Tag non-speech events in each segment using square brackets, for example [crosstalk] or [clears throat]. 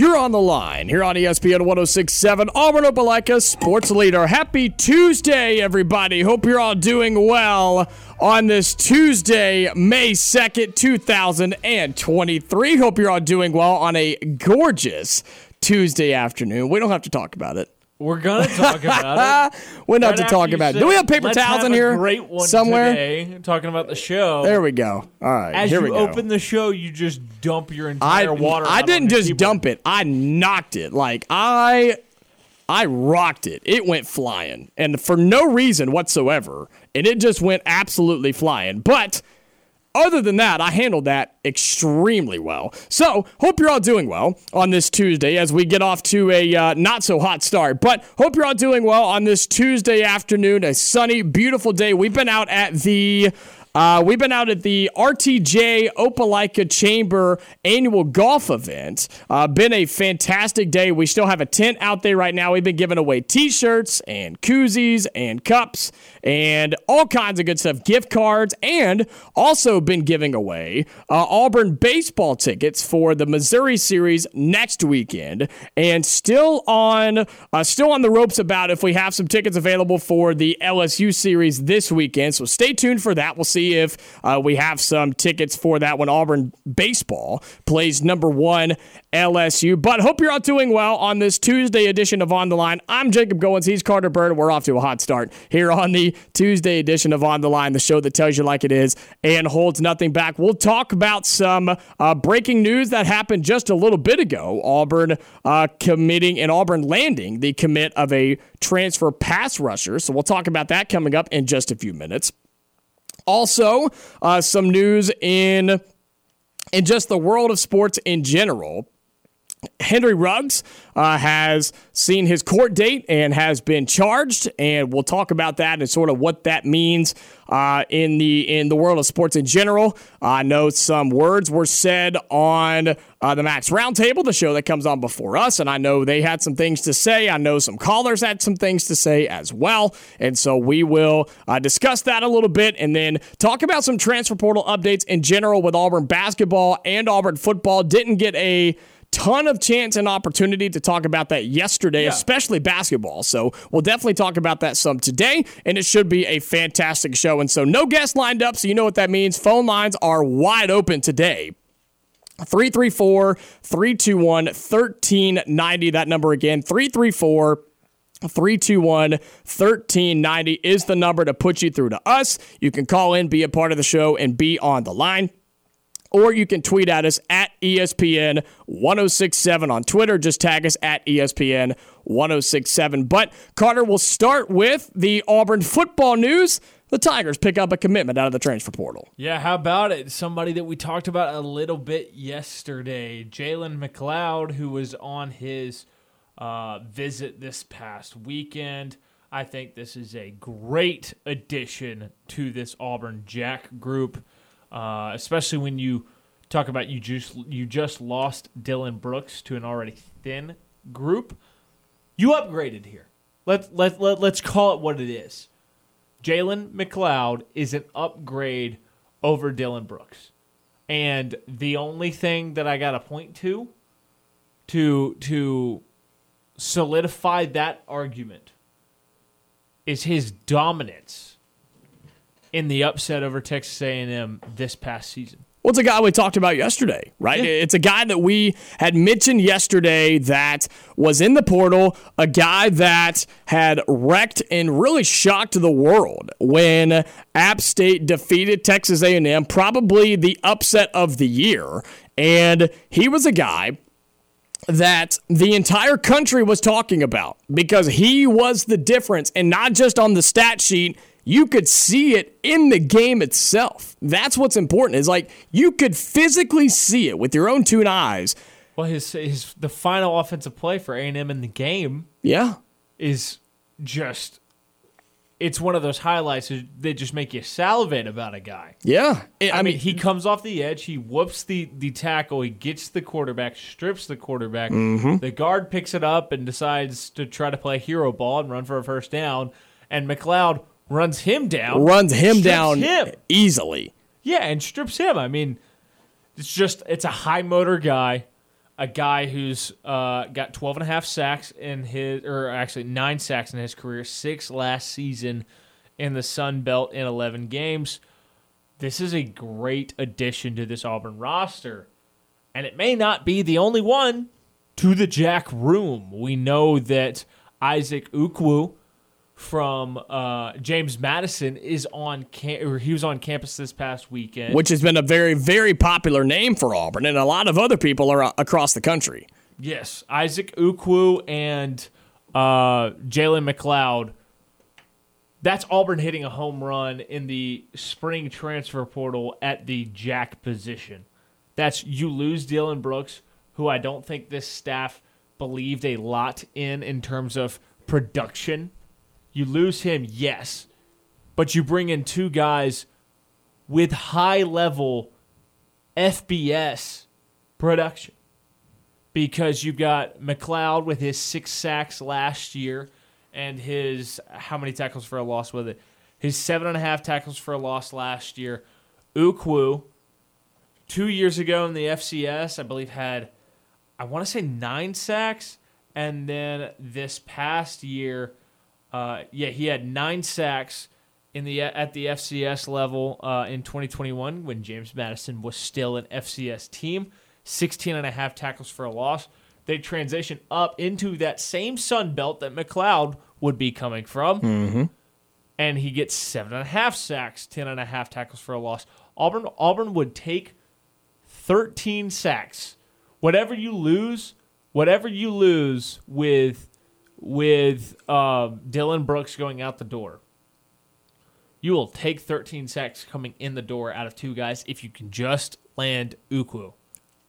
You're on the line here on ESPN 1067, Auburn Opelika Sports Leader. Happy Tuesday, everybody. Hope you're all doing well on this Tuesday, May 2nd, 2023. Hope you're all doing well on a gorgeous Tuesday afternoon. We don't have to talk about it. We're gonna talk about it. [laughs] We're not to talk about it. Do we have paper "Let's towels in here Great one somewhere? today, talking about the show. There we go. All right, As here you we go. open the show, you just dump your I, entire water. I didn't just keyboard. dump it. I knocked it. Like I I rocked it. It went flying. And for no reason whatsoever. And it just went absolutely flying. But other than that, I handled that extremely well. So, hope you're all doing well on this Tuesday as we get off to a uh, not so hot start. But hope you're all doing well on this Tuesday afternoon, a sunny, beautiful day. We've been out at the uh, we've been out at the RTJ Opelika Chamber annual golf event. Uh, been a fantastic day. We still have a tent out there right now. We've been giving away T-shirts and koozies and cups and all kinds of good stuff, gift cards, and also been giving away uh, Auburn baseball tickets for the Missouri series next weekend, and still on uh, still on the ropes about if we have some tickets available for the LSU series this weekend. So stay tuned for that. We'll see if uh, we have some tickets for that when Auburn baseball plays number one LSU. But hope you're all doing well on this Tuesday edition of On the Line. I'm Jacob Goins. He's Carter Byrd. We're off to a hot start here on the Tuesday edition of On the Line, the show that tells you like it is and holds nothing back. We'll talk about some uh, breaking news that happened just a little bit ago. Auburn uh, committing and Auburn landing the commit of a transfer pass rusher. So we'll talk about that coming up in just a few minutes. Also, uh, some news in in just the world of sports in general. Henry Ruggs uh, has seen his court date and has been charged, and we'll talk about that and sort of what that means uh, in the in the world of sports in general. I know some words were said on uh, the Max Roundtable, the show that comes on before us, and I know they had some things to say. I know some callers had some things to say as well, and so we will uh, discuss that a little bit and then talk about some transfer portal updates in general with Auburn basketball and Auburn football. Didn't get a ton of chance and opportunity to talk about that yesterday, especially basketball. So we'll definitely talk about that some today, and it should be a fantastic show. And so no guests lined up, so you know what that means. Phone lines are wide open today. 334 321 1390. That number again, 334 321 1390 is the number to put you through to us. You can call in, be a part of the show, and be on the line or you can tweet at us at ESPN 1067 on Twitter. Just tag us at ESPN 1067. But Carter will start with the Auburn football news. The Tigers pick up a commitment out of the transfer portal. Yeah, how about it? Somebody that we talked about a little bit yesterday, Jalen McLeod, who was on his uh, visit this past weekend. I think this is a great addition to this Auburn Jack group, uh, especially when you talk about you just you just lost Dylan Brooks to an already thin group. You upgraded here. Let let, let let's call it what it is. Jalen McLeod is an upgrade over Dylan Brooks. And the only thing that I got to point to to to solidify that argument is his dominance in the upset over Texas A&M this past season. Well, it's a guy we talked about yesterday, right? Yeah. It's a guy that we had mentioned yesterday that was in the portal, a guy that had wrecked and really shocked the world when App State defeated Texas A&M, probably the upset of the year. And he was a guy that the entire country was talking about because he was the difference and not just on the stat sheet you could see it in the game itself that's what's important is like you could physically see it with your own two eyes Well, his his the final offensive play for A and M in the game Yeah. is just it's one of those highlights that just make you salivate about a guy. Yeah. It- I, mean, he comes off the edge, he whoops the the tackle, he gets the quarterback, strips the quarterback. Mm-hmm. The guard picks it up and decides to try to play hero ball and run for a first down, and McLeod runs him down, runs him down him. easily. Yeah, and strips him. I mean, it's just it's a high motor guy, a guy who's uh, got 12 and a half sacks in his or actually 9 sacks in his career, 6 last season in the Sun Belt in 11 games. This is a great addition to this Auburn roster. And it may not be the only one to the Jack room. We know that Isaac Ukwu from uh, James Madison is on cam- or he was on campus this past weekend. which has been a very, very popular name for Auburn, and a lot of other people are uh, across the country. yes, Isaac Ukwu and uh, Jalen McLeod. That's Auburn hitting a home run in the spring transfer portal at the jack position. That's you lose Dylan Brooks, who I don't think this staff believed a lot in in terms of production. You lose him, yes, but you bring in two guys with high level FBS production because you've got McLeod with his six sacks last year and his how many tackles for a loss with it? His seven and a half tackles for a loss last year. Ukwu, two years ago in the FCS, I believe had I want to say nine sacks, and then this past year, uh, yeah, he had nine sacks in the at the FCS level uh, in 2021 when James Madison was still an FCS team. 16 and a half tackles for a loss. They transition up into that same Sun Belt that McLeod would be coming from. And he gets seven and a half sacks, 10 and a half tackles for a loss. Auburn Auburn would take 13 sacks. Whatever you lose, whatever you lose with with uh, Dylan Brooks going out the door, you will take 13 sacks coming in the door out of two guys if you can just land Ukwu.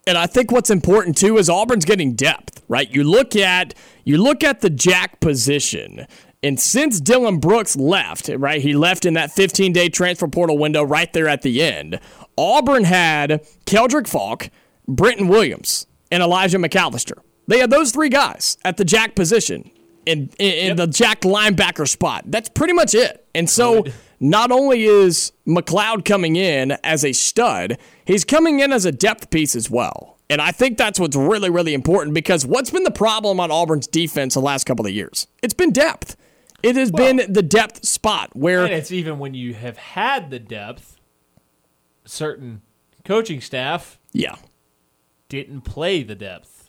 And I think what's important too is Auburn's getting depth, right? You look at you look at the jack position. And since Dylan Brooks left, right, he left in that 15 day transfer portal window right there at the end. Auburn had Keldric Faulk, Brenton Williams, and Elijah McAllister. They had those three guys at the jack position in, in, in the jack linebacker spot. That's pretty much it. And so not only is McLeod coming in as a stud, he's coming in as a depth piece as well. And I think that's what's really, really important because what's been the problem on Auburn's defense the last couple of years? It's been depth. It has been the depth spot where And it's even when you have had the depth, certain coaching staff yeah, didn't play the depth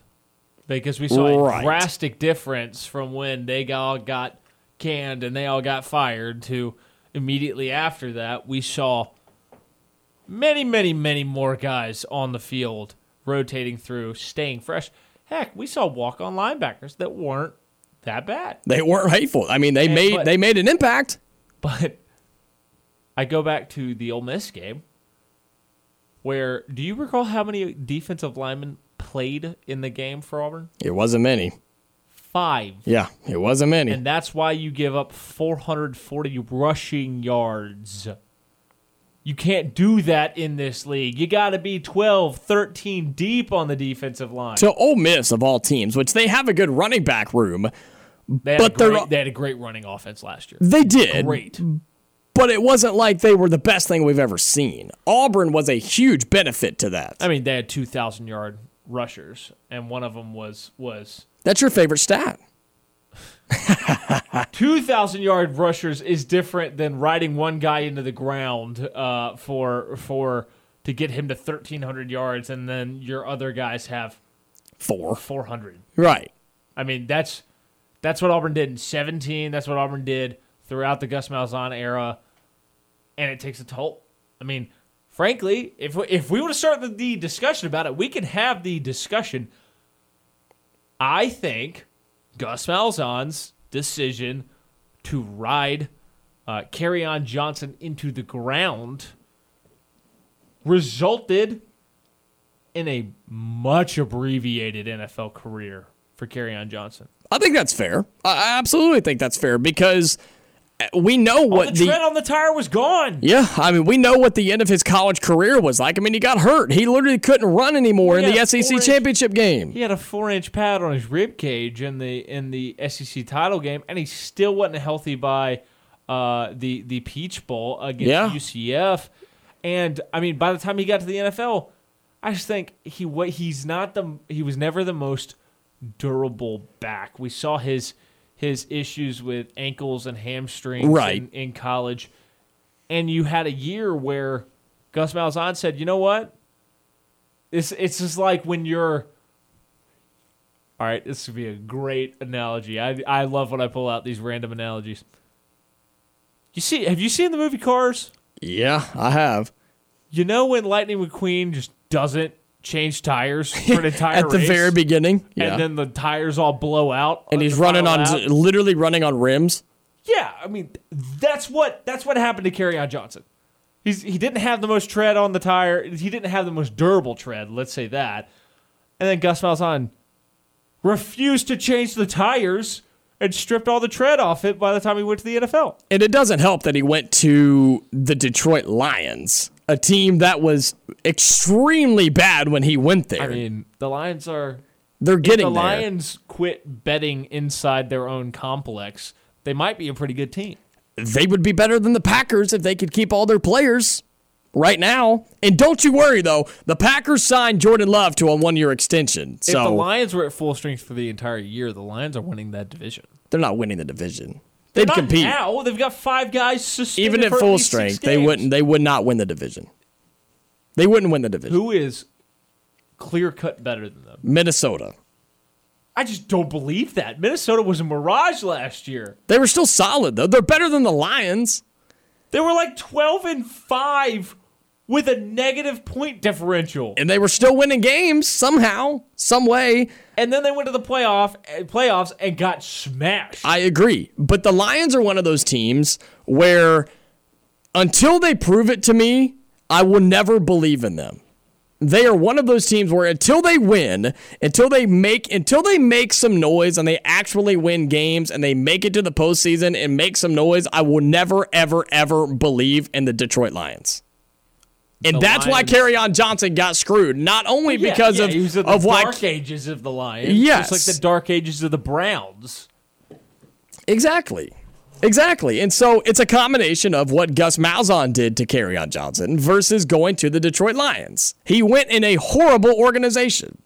because we saw a drastic difference from when they all got canned and they all got fired to immediately after that we saw many many many more guys on the field rotating through staying fresh heck we saw walk on linebackers that weren't that bad they weren't hateful. I mean, they And- made but- they made an impact. But I go back to the Ole Miss game where do you recall how many defensive linemen played in the game for Auburn? It wasn't many. Five. Yeah, it wasn't many. And that's why you give up 440 rushing yards. You can't do that in this league. You got to be 12, 13 deep on the defensive line. to Ole Miss of all teams, which they have a good running back room, They but they're- great, they had a great running offense last year. they did. Great. but it wasn't like they were the best thing we've ever seen. Auburn was a huge benefit to that. I mean, they had 2,000 yard rushers, and one of them was was That's your favorite stat. [laughs] 2,000 yard rushers is different than riding one guy into the ground uh, for for to get him to 1,300 yards, and then your other guys have Four. 400. Right. I mean, that's that's what Auburn did in 17. That's what Auburn did throughout the Gus Malzahn era, and it takes a toll. I mean, frankly, if we, if we want to start the, the discussion about it, we can have the discussion. I think Gus Malzahn's decision to ride uh, Kerryon Johnson into the ground resulted in a much abbreviated NFL career for Kerryon Johnson. I think that's fair. I absolutely think that's fair because we know what the, the tread on the tire was gone. Yeah, I mean, we know what the end of his college career was like. I mean, he got hurt. He literally couldn't run anymore in the SEC championship game. He had a four-inch pad on his rib cage in the in the SEC title game, and he still wasn't healthy by uh, the the Peach Bowl against yeah. UCF. And I mean, by the time he got to the NFL, I just think he he's not the he was never the most durable back. We saw his his issues with ankles and hamstrings right. in, in college. And you had a year where Gus Malzahn said, "You know what? It's it's just like when you're all right, this would be a great analogy. I I love when I pull out these random analogies. You see, have you seen the movie Cars? Yeah, I have. You know when Lightning McQueen just doesn't change tires [laughs] for an entire at the race, very beginning, yeah. and then the tires all blow out, and he's running on lap. literally running on rims. Yeah, I mean that's what that's what happened to Kerryon Johnson. He's he didn't have the most tread on the tire. He didn't have the most durable tread. Let's say that. And then Gus Malzahn refused to change the tires and stripped all the tread off it by the time he went to the NFL. And it doesn't help that he went to the Detroit Lions a team that was extremely bad when he went there. I mean, the Lions are. They're getting the there. Lions quit betting inside their own complex. They might be a pretty good team. They would be better than the Packers if they could keep all their players right now. And don't you worry though, the Packers signed Jordan Love to a one-year extension. So if the Lions were at full strength for the entire year, the Lions are winning that division. They're not winning the division. They'd not compete. Now they've got five guys suspended. Even at full strength, they wouldn't. They would not win the division. They wouldn't win the division. Who is clear cut better than them? Minnesota. I just don't believe that. Minnesota was a mirage last year. They were still solid though. They're better than the Lions. They were like twelve and five with a negative point differential. And they were still winning games somehow, some way. And then they went to the playoff eh, playoffs and got smashed. I agree. But the Lions are one of those teams where until they prove it to me, I will never believe in them. They are one of those teams where until they win, until they make until they make some noise and they actually win games and they make it to the postseason and make some noise, I will never, ever, ever believe in the Detroit Lions. And that's Lions. why Kerryon Johnson got screwed. Not only yeah, because yeah, of, of, the why, dark ages of the Lions. Yes. Just like the dark ages of the Browns. Exactly. Exactly. And so it's a combination of what Gus Malzahn did to Kerryon Johnson versus going to the Detroit Lions. He went in a horrible organization.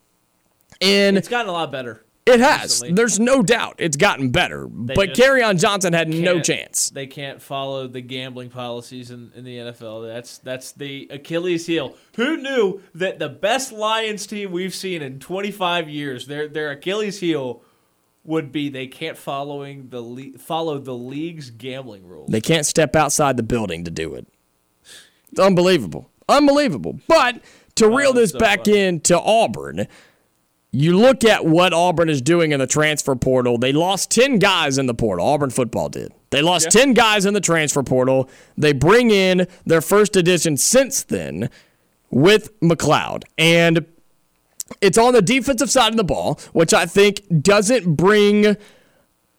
And it's gotten a lot better. It has. Recently. There's no doubt it's gotten better. They but Kerryon Johnson had no chance. They can't follow the gambling policies in, in the NFL. That's that's the Achilles heel. Who knew that the best Lions team we've seen in 25 years, their their Achilles heel would be they can't following the le- follow the league's gambling rules. They can't step outside the building to do it. It's unbelievable. Unbelievable. But to oh, reel this so back funny. into Auburn, you look at what Auburn is doing in the transfer portal. They lost 10 guys in the portal. Auburn football did. They lost yeah. 10 guys in the transfer portal. They bring in their first edition since then with McLeod. And it's on the defensive side of the ball, which I think doesn't bring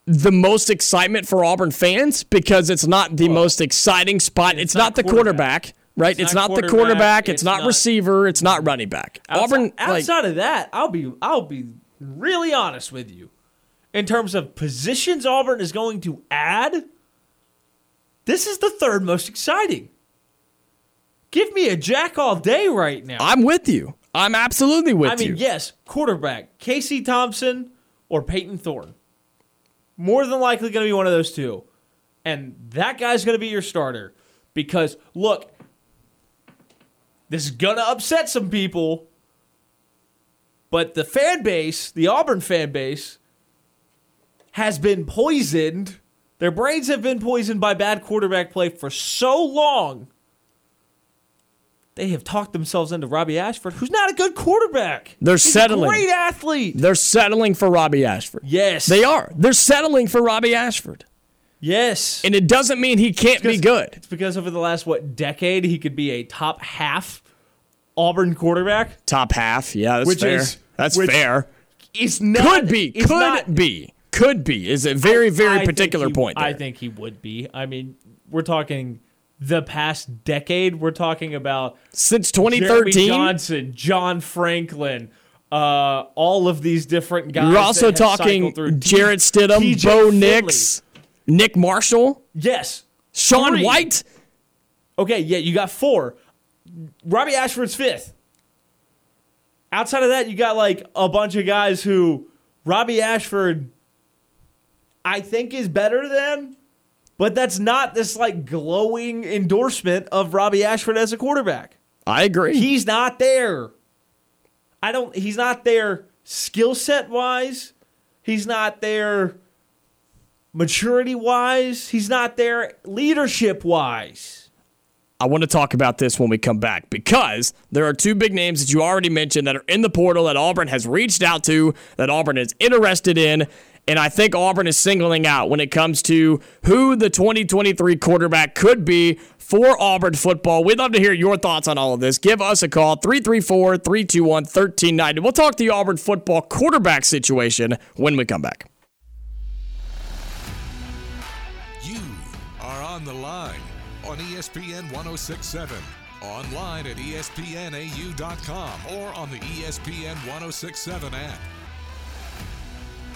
the most excitement for Auburn fans because it's not the most exciting spot. It's, it's not, not, the quarterback. quarterback right? It's, it's not, not the quarterback. It's, it's not, not, receiver. It's not running back. Outside, Auburn. Outside like, of that, I'll be I'll be really honest with you. In terms of positions, Auburn is going to add. This is the third most exciting. Give me a jack all day right now. I'm with you. I'm absolutely with you. I mean, you. yes, quarterback Casey Thompson or Payton Thorne. More than likely going to be one of those two. And that guy's going to be your starter. Because, look, this is going to upset some people. But the fan base, the Auburn fan base, has been poisoned. Their brains have been poisoned by bad quarterback play for so long. They have talked themselves into Robby Ashford, who's not a good quarterback. They're He's settling. great athlete. They're settling for Robby Ashford. Yes. They are. They're settling for Robby Ashford. Yes. And it doesn't mean he can't be good. It's because over the last, what, decade, he could be a top half Auburn quarterback Top half. Yeah, that's Which fair. is- that's which- fair. is not Could be. Could not- be. Could be. Is a very, very I particular he- point there. I think he would be. I mean, we're talking the past decade. We're talking about Since Jeremy 2013, Johnson, John Franklin, uh, all of these different guys. you're also talking. Jarrett Stidham, Bo. Nix, Nick Marshall, Yes. Sean Three. White. Okay, yeah, you got four. Robby Ashford's fifth. Outside of that, you got like a bunch of guys who Robby Ashford, I think, is better than, but that's not this like glowing endorsement of Robby Ashford as a quarterback. I agree. He's not there. I don't. He's not there skill set wise. He's not there maturity wise. He's not there leadership wise. I want to talk about this when we come back because there are two big names that you already mentioned that are in the portal that Auburn has reached out to, that Auburn is interested in. And I think Auburn is singling out when it comes to who the 2023 quarterback could be for Auburn football. We'd love to hear your thoughts on all of this. Give us a call, 334 321 1390. We'll talk the Auburn football quarterback situation when we come back. The line on ESPN 1067, online at espnau.com, or on the ESPN 1067 app.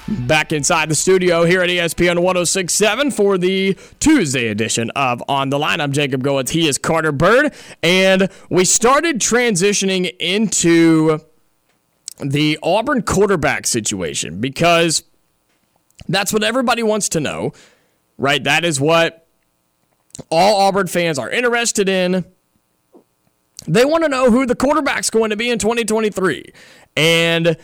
Back inside the studio here at ESPN 1067 for the Tuesday edition of On the Line. I'm Jacob Goins. He is Carter Byrd. And we started transitioning into the Auburn quarterback situation because that's what everybody wants to know, right? That is what all Auburn fans are interested in. They want to know who the quarterback's going to be in 2023. And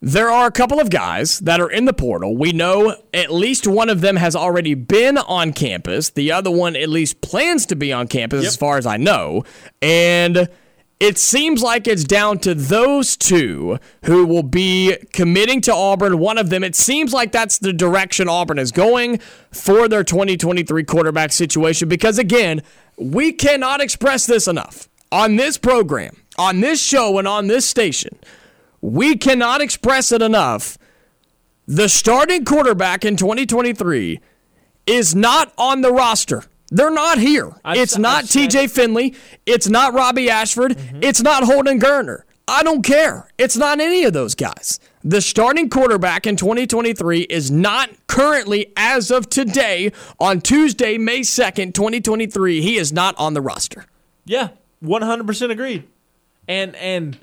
there are a couple of guys that are in the portal. We know at least one of them has already been on campus. The other one at least plans to be on campus, as far as I know. And it seems like it's down to those two who will be committing to Auburn. One of them, it seems like that's the direction Auburn is going for their 2023 quarterback situation because, again, we cannot express this enough on this program, on this show, and on this station we cannot express it enough. The starting quarterback in 2023 is not on the roster. They're not here. I've it's not TJ Finley. It's not Robby Ashford. Mm-hmm. It's not Holden Geriner. I don't care. It's not any of those guys. The starting quarterback in 2023 is not currently, as of today, on Tuesday, May 2nd, 2023. He is not on the roster. Yeah, one hundred percent agreed. And and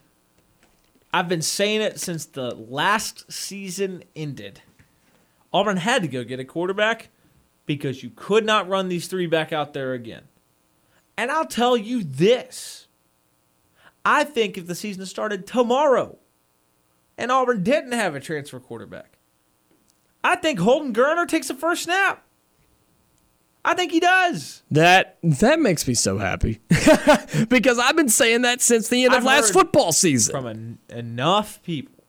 I've been saying it since the last season ended. Auburn had to go get a quarterback because you could not run these three back out there again. And I'll tell you this. I think if the season started tomorrow and Auburn didn't have a transfer quarterback, I think Holden Geriner takes the first snap. I think he does. That that makes me so happy [laughs] because I've been saying that since the end of I've last football season. From en- enough people.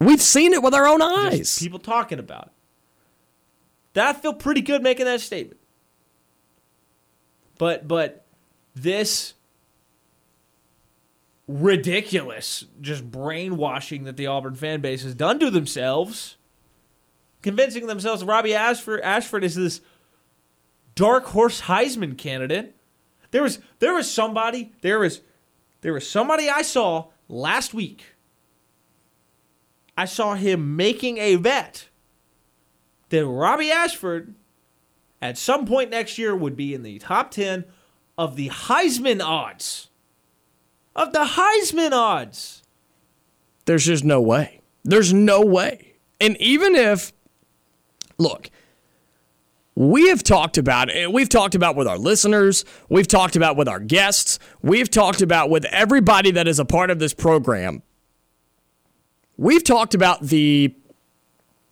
We've seen it with our own just eyes. people talking about it. That I feel pretty good making that statement. But but this ridiculous just brainwashing that the Auburn fan base has done to themselves, convincing themselves Robby Ashford Ashford is this dark horse Heisman candidate. There was there was somebody there was there was somebody I saw last week. I saw him making a bet that Robby Ashford at some point next year would be in the top 10 of the Heisman odds. Of the Heisman odds. There's just no way. There's no way. And even if, look, we have talked about it. We've talked about with our listeners. We've talked about with our guests. We've talked about with everybody that is a part of this program. We've talked about the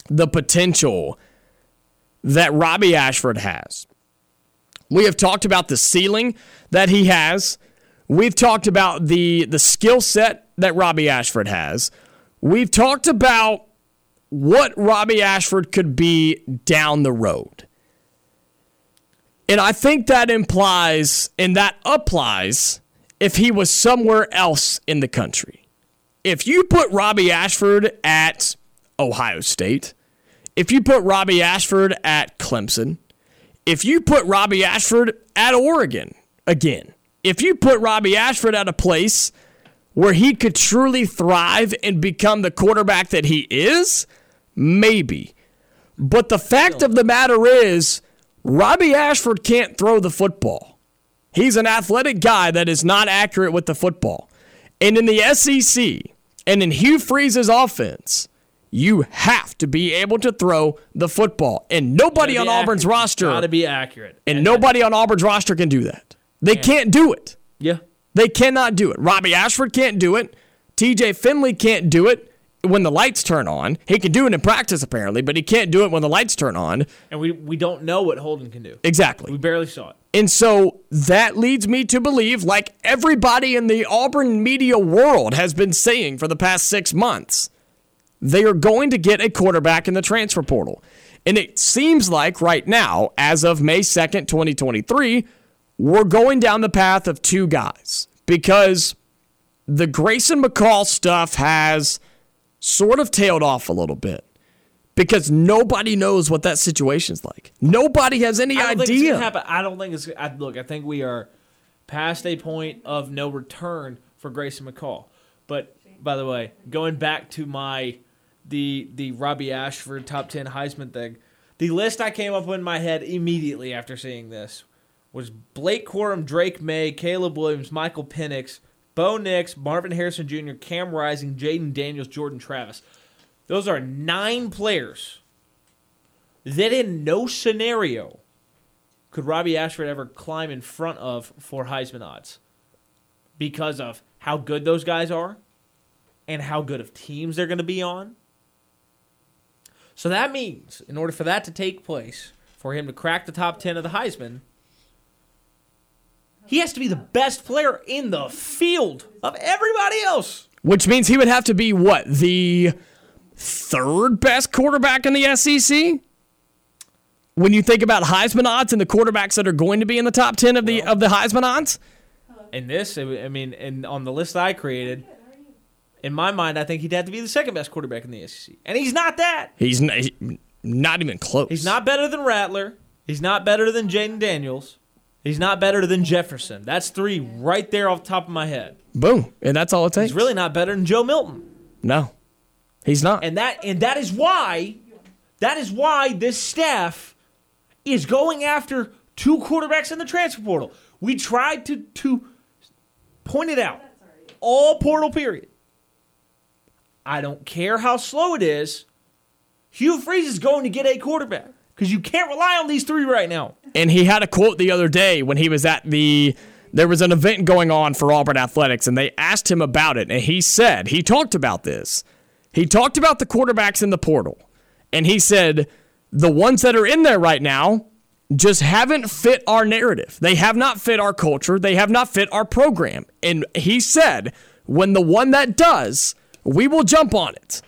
the potential that Robby Ashford has. We have talked about the ceiling that he has. We've talked about the the skill set that Robby Ashford has. We've talked about what Robby Ashford could be down the road. And I think that implies and that applies if he was somewhere else in the country. If you put Robby Ashford at Ohio State, if you put Robby Ashford at Clemson, if you put Robby Ashford at Oregon again, if you put Robby Ashford at a place where he could truly thrive and become the quarterback that he is, maybe. But the fact of the matter is, Robby Ashford can't throw the football. He's an athletic guy that is not accurate with the football. And in the SEC and in Hugh Freeze's offense, you have to be able to throw the football. And nobody on Auburn's accurate. roster Gotta be accurate. and nobody on Auburn's roster can do that. They can't do it. Yeah. They cannot do it. Robby Ashford can't do it. TJ Finley can't do it when the lights turn on. He can do it in practice apparently, but he can't do it when the lights turn on. And we, we don't know what Holden can do. Exactly. We barely saw it. And so that leads me to believe, like everybody in the Auburn media world has been saying for the past six months, they are going to get a quarterback in the transfer portal. And it seems like right now, as of May 2nd, 2023, we're going down the path of two guys because the Grayson McCall stuff has sort of tailed off a little bit because nobody knows what that situation's like. Nobody has any I don't think it's idea. happen. I don't think it's. I, look, I think we are past a point of no return for Grayson McCall. But by the way, going back to my the the Robby Ashford top ten Heisman thing, the list I came up with in my head immediately after seeing this was Blake Corum, Drake Maye, Caleb Williams, Michael Penix, Bo Nix, Marvin Harrison Jr., Cam Rising, Jayden Daniels, Jordan Travis. Those are nine players that in no scenario could Robbie Ashford ever climb in front of for Heisman odds because of how good those guys are and how good of teams they're going to be on. So that means, in order for that to take place, for him to crack the top 10 of the Heisman, he has to be the best player in the field of everybody else. Which means he would have to be what? The third best quarterback in the SEC? When you think about Heisman odds and the quarterbacks that are going to be in the top 10 of the of the Heisman odds? In this, I mean, and on the list I created, in my mind, I think he'd have to be the second best quarterback in the SEC. And he's not that. He's n- he- not even close. He's not better than Rattler. He's not better than Jayden Daniels. He's not better than Jefferson. That's three right there off the top of my head. Boom. And that's all it takes. He's really not better than Joe Milton. No. He's not. And that and that is why that is why this staff is going after two quarterbacks in the transfer portal. We tried to to point it out. All portal period. I don't care how slow it is. Hugh Freeze is going to get a quarterback because you can't rely on these three right now. And he had a quote the other day when he was at the there was an event going on for Auburn Athletics and they asked him about it and he said he talked about this. He talked about the quarterbacks in the portal. And he said the ones that are in there right now just haven't fit our narrative. They have not fit our culture. They have not fit our program. And he said when the one that does, we will jump on it.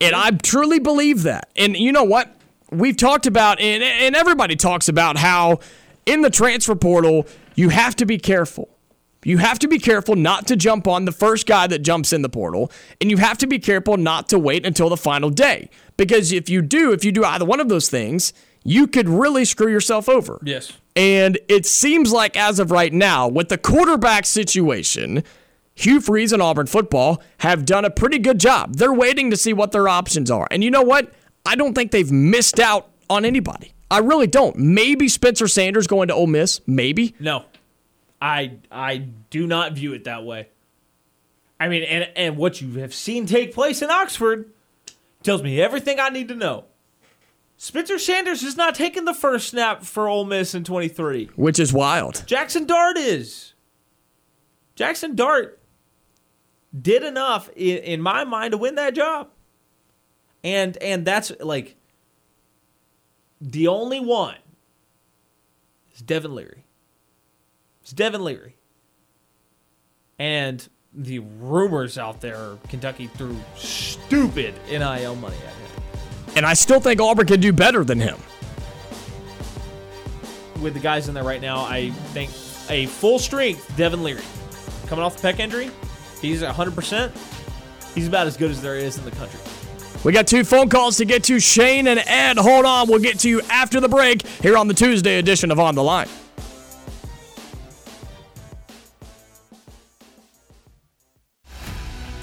And I truly believe that. And you know what? We've talked about, and, and everybody talks about how in the transfer portal, you have to be careful. You have to be careful not to jump on the first guy that jumps in the portal, and you have to be careful not to wait until the final day. Because if you do, if you do either one of those things, you could really screw yourself over. Yes. And it seems like as of right now, with the quarterback situation, Hugh Freeze and Auburn football have done a pretty good job. They're waiting to see what their options are. And you know what? I don't think they've missed out on anybody. I really don't. Maybe Spencer Sanders going to Ole Miss. Maybe. No, I I do not view it that way. I mean, and and what you have seen take place in Oxford tells me everything I need to know. Spencer Sanders is not taking the first snap for Ole Miss in 23. Which is wild. Jackson Dart is. Jackson Dart did enough in, in my mind to win that job. And and that's like the only one is Devin Leary. It's Devin Leary. And the rumors out there are Kentucky threw stupid NIL money at him. And I still think Auburn can do better than him. With the guys in there right now, I think a full strength Devin Leary. coming off the pec injury. He's 100%. He's about as good as there is in the country. We got two phone calls to get to. Shane and Ed, hold on. We'll get to you after the break here on the Tuesday edition of On the Line.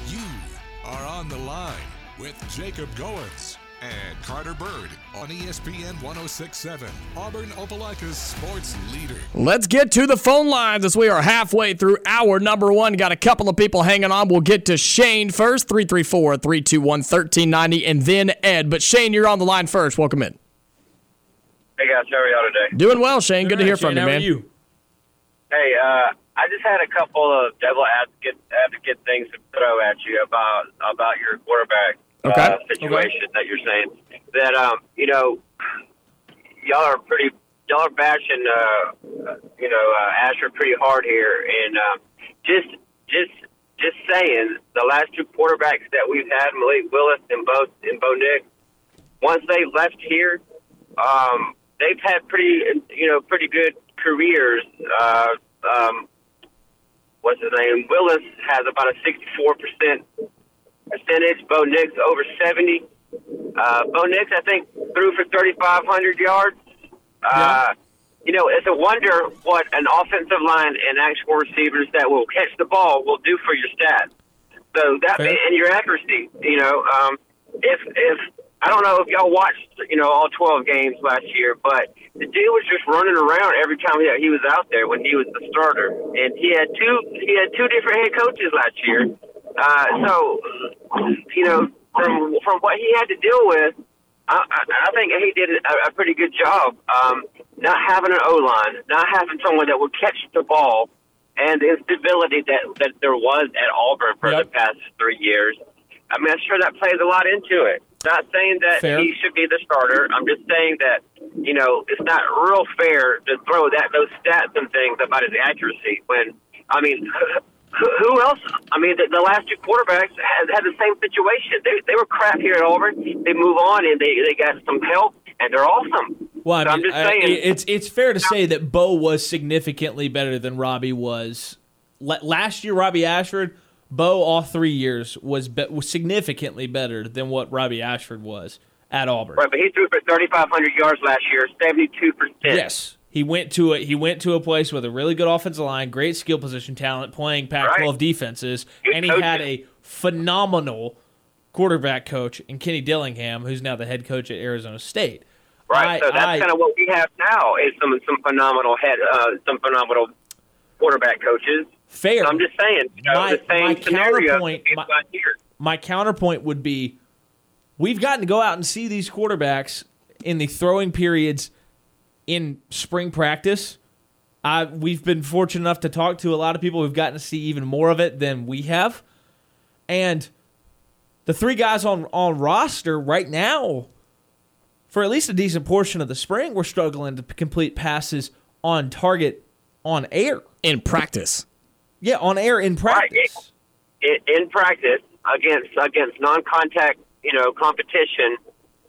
You are on the line with Jacob Goins and Carter Byrd on ESPN 1067, Auburn Opelika's sports leader. Let's get to the phone lines as we are halfway through hour number one. Got a couple of people hanging on. We'll get to Shane first, 334 321 1390, and then Ed. But Shane, you're on the line first. Welcome in. Hey guys, how are y'all today? Doing well, Shane. Good to hear Shane, from you, how are man. you? Hey, uh, I just had a couple of devil advocate advocate things to throw at you about about your quarterback Okay. uh, situation that you're saying. That um, you know, y'all are pretty y'all are bashing uh, you know uh, Asher pretty hard here, and um, just just just saying the last two quarterbacks that we've had, Malik Willis and Bo and Bo Nix, once they left here, um, they've had pretty you know pretty good careers. Uh, um, what's his name? Willis has about a 64 percent percentage. Bo Nix over 70. Uh, Bo Nix, I think, threw for 3,500 yards. Uh, you know, it's a wonder what an offensive line and actual receivers that will catch the ball will do for your stats. So that Fair. and your accuracy. You know, um, if if I don't know if y'all watched, you know, all 12 games last year, but the dude was just running around every time he, he was out there when he was the starter, and he had two he had two different head coaches last year. Uh, so, you know, from from what he had to deal with, I, I, I think he did a, a pretty good job. Um, not having an O line, not having someone that would catch the ball, and the instability that that there was at Auburn for Yep. the past three years. I mean, I'm sure that plays a lot into it. Not saying that Fair. he should be the starter. I'm just saying that you know it's not real fair to throw that those stats and things about his accuracy when I mean. [laughs] Who who else? I mean, the, the last two quarterbacks had, had the same situation. They, they were crap here at Auburn. They move on and they, they got some help, and they're awesome. Well, I So I'm mean, just I- saying. it's it's fair to say that Bo was significantly better than Robby was La- last year. Robby Ashford, Bo, all three years was be- was significantly better than what Robby Ashford was at Auburn. Right, but he threw for 3,500 yards last year, 72 percent. Yes, he went to a he went to a place with a really good offensive line, great skill position talent, playing Pac-12 Right. defenses, Good and he had a phenomenal quarterback coach in Kenny Dillingham, who's now the head coach at Arizona State. Right, I- so that's kind of what we have now is some some phenomenal head, uh, some phenomenal quarterback coaches. Fair. So I'm just saying, you know, My- my counterpoint- my- here. my counterpoint would be we've gotten to go out and see these quarterbacks in the throwing periods in spring practice. I, we've been fortunate enough to talk to a lot of people who've gotten to see even more of it than we have. And the three guys on, on roster right now, for at least a decent portion of the spring, we're struggling to complete passes on target on air. In practice. Yeah, on air in practice. in, in practice against against non-contact, you know, competition.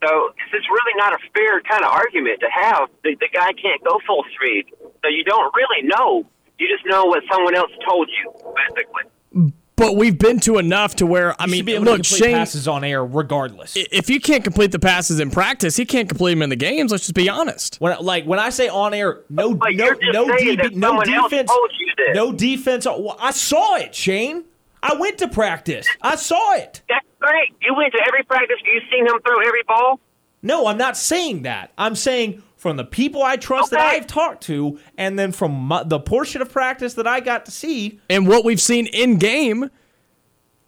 So this is really not a fair kind of argument to have. The, the guy can't go full speed, so you don't really know. You just know what someone else told you, basically. But we've been to enough to where, I You mean, be able look, to Shane, passes on air regardless. if you can't complete the passes in practice, he can't complete them in the games. Let's just be honest. When like when I say on air, no But no no DB, no defense, told you this. no defense. I saw it, Shane. I went to practice. I saw it. That's great. You went to every practice. You seen him throw every ball. No, I'm not saying that. I'm saying from the people I trust that I've talked to, and then from my, the portion of practice that I got to see. And what we've seen in game,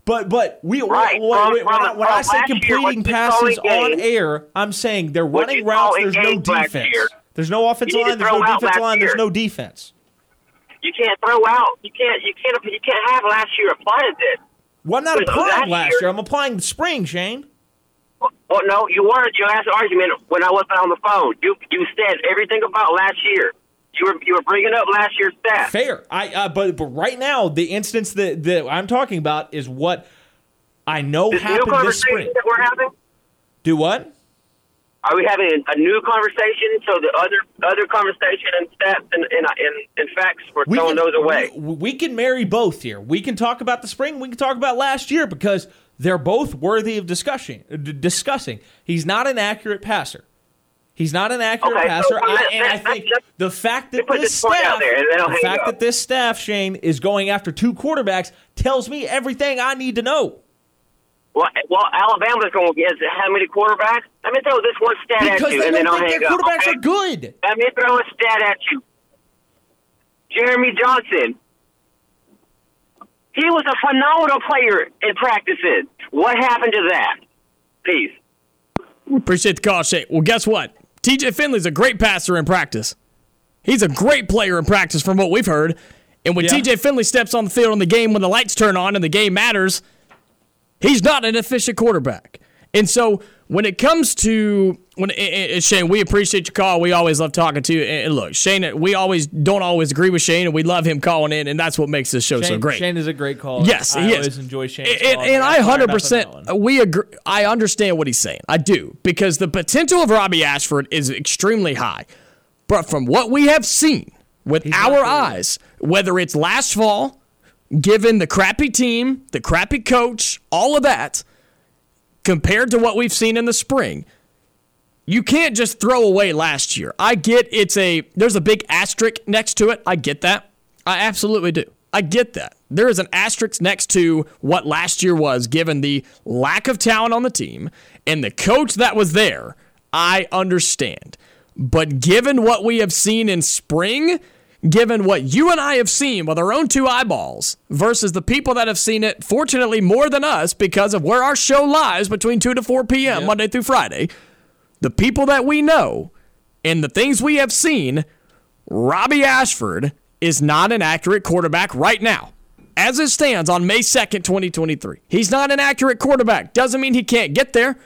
But but we Right, when, from- when, when I, when I say last year, completing what you saw passes on games- air, I'm saying they're running routes. There's no defense. year. There's no offensive You need to line. There's no throw out defensive last line. There's no defense. You can't throw out. You can't. You can't. You can't have last year apply to this. Well, I'm not But applying last year- year. I'm applying the spring, Shane. Well, no, you weren't. Your last argument when I wasn't on the phone. You you said everything about last year. You were you were bringing up last year's stats. Fair. I uh, but but right now the instance that that I'm talking about is what I know This happened this spring. that we're having. Do what? Are we having a, new conversation? So the other other conversation and stats and and, and, and facts we're We throwing can- those away. We, we can marry both here. We can talk about the spring. We can talk about last year because they're both worthy of discussion. uh, d- discussing. He's not an accurate passer. He's not an accurate Okay, so passer, I, and I think the fact that this this staff, there, and then I'll the fact that this staff, Shane, is going after two quarterbacks tells me everything I need to know. Well, well, Alabama's going to get how many quarterbacks? Let me throw this one stat Because at you, they and then don't I'll think hang their up. quarterbacks okay? are good. Let me throw a stat at you. Jeremy Johnson. He was a phenomenal player in practices. What happened to that? Peace. Appreciate the call, Shay. Well, guess what? TJ Finley's a great passer in practice. He's a great player in practice from what we've heard. And when Yeah. TJ Finley steps on the field in the game when the lights turn on and the game matters, he's not an efficient quarterback. And so when it comes to when and Shane, we appreciate your call. We always love talking to you. And look, Shane, we always don't always agree with Shane, and we love him calling in, and that's what makes this show Shane, so great. Shane is a great caller. Yes, I he always is. enjoy Shane's and, and I hundred percent we agree. I understand what he's saying. I do because the potential of Robby Ashford is extremely high, but from what we have seen with not our eyes, whether it's last fall, given the crappy team, the crappy coach, all of that, compared to what we've seen in the spring. You can't just throw away last year. I get it's a there's a big asterisk next to it. I get that. I absolutely do. I get that. There is an asterisk next to what last year was given the lack of talent on the team and the coach that was there. I understand. But given what we have seen in spring, given what you and I have seen with our own two eyeballs versus the people that have seen it, fortunately more than us because of where our show lies between 2 to 4 p.m. Monday through Friday, the people that we know and the things we have seen, Robby Ashford is not an accurate quarterback right now. As it stands on May 2nd, 2023. He's not an accurate quarterback. Doesn't mean he can't get there.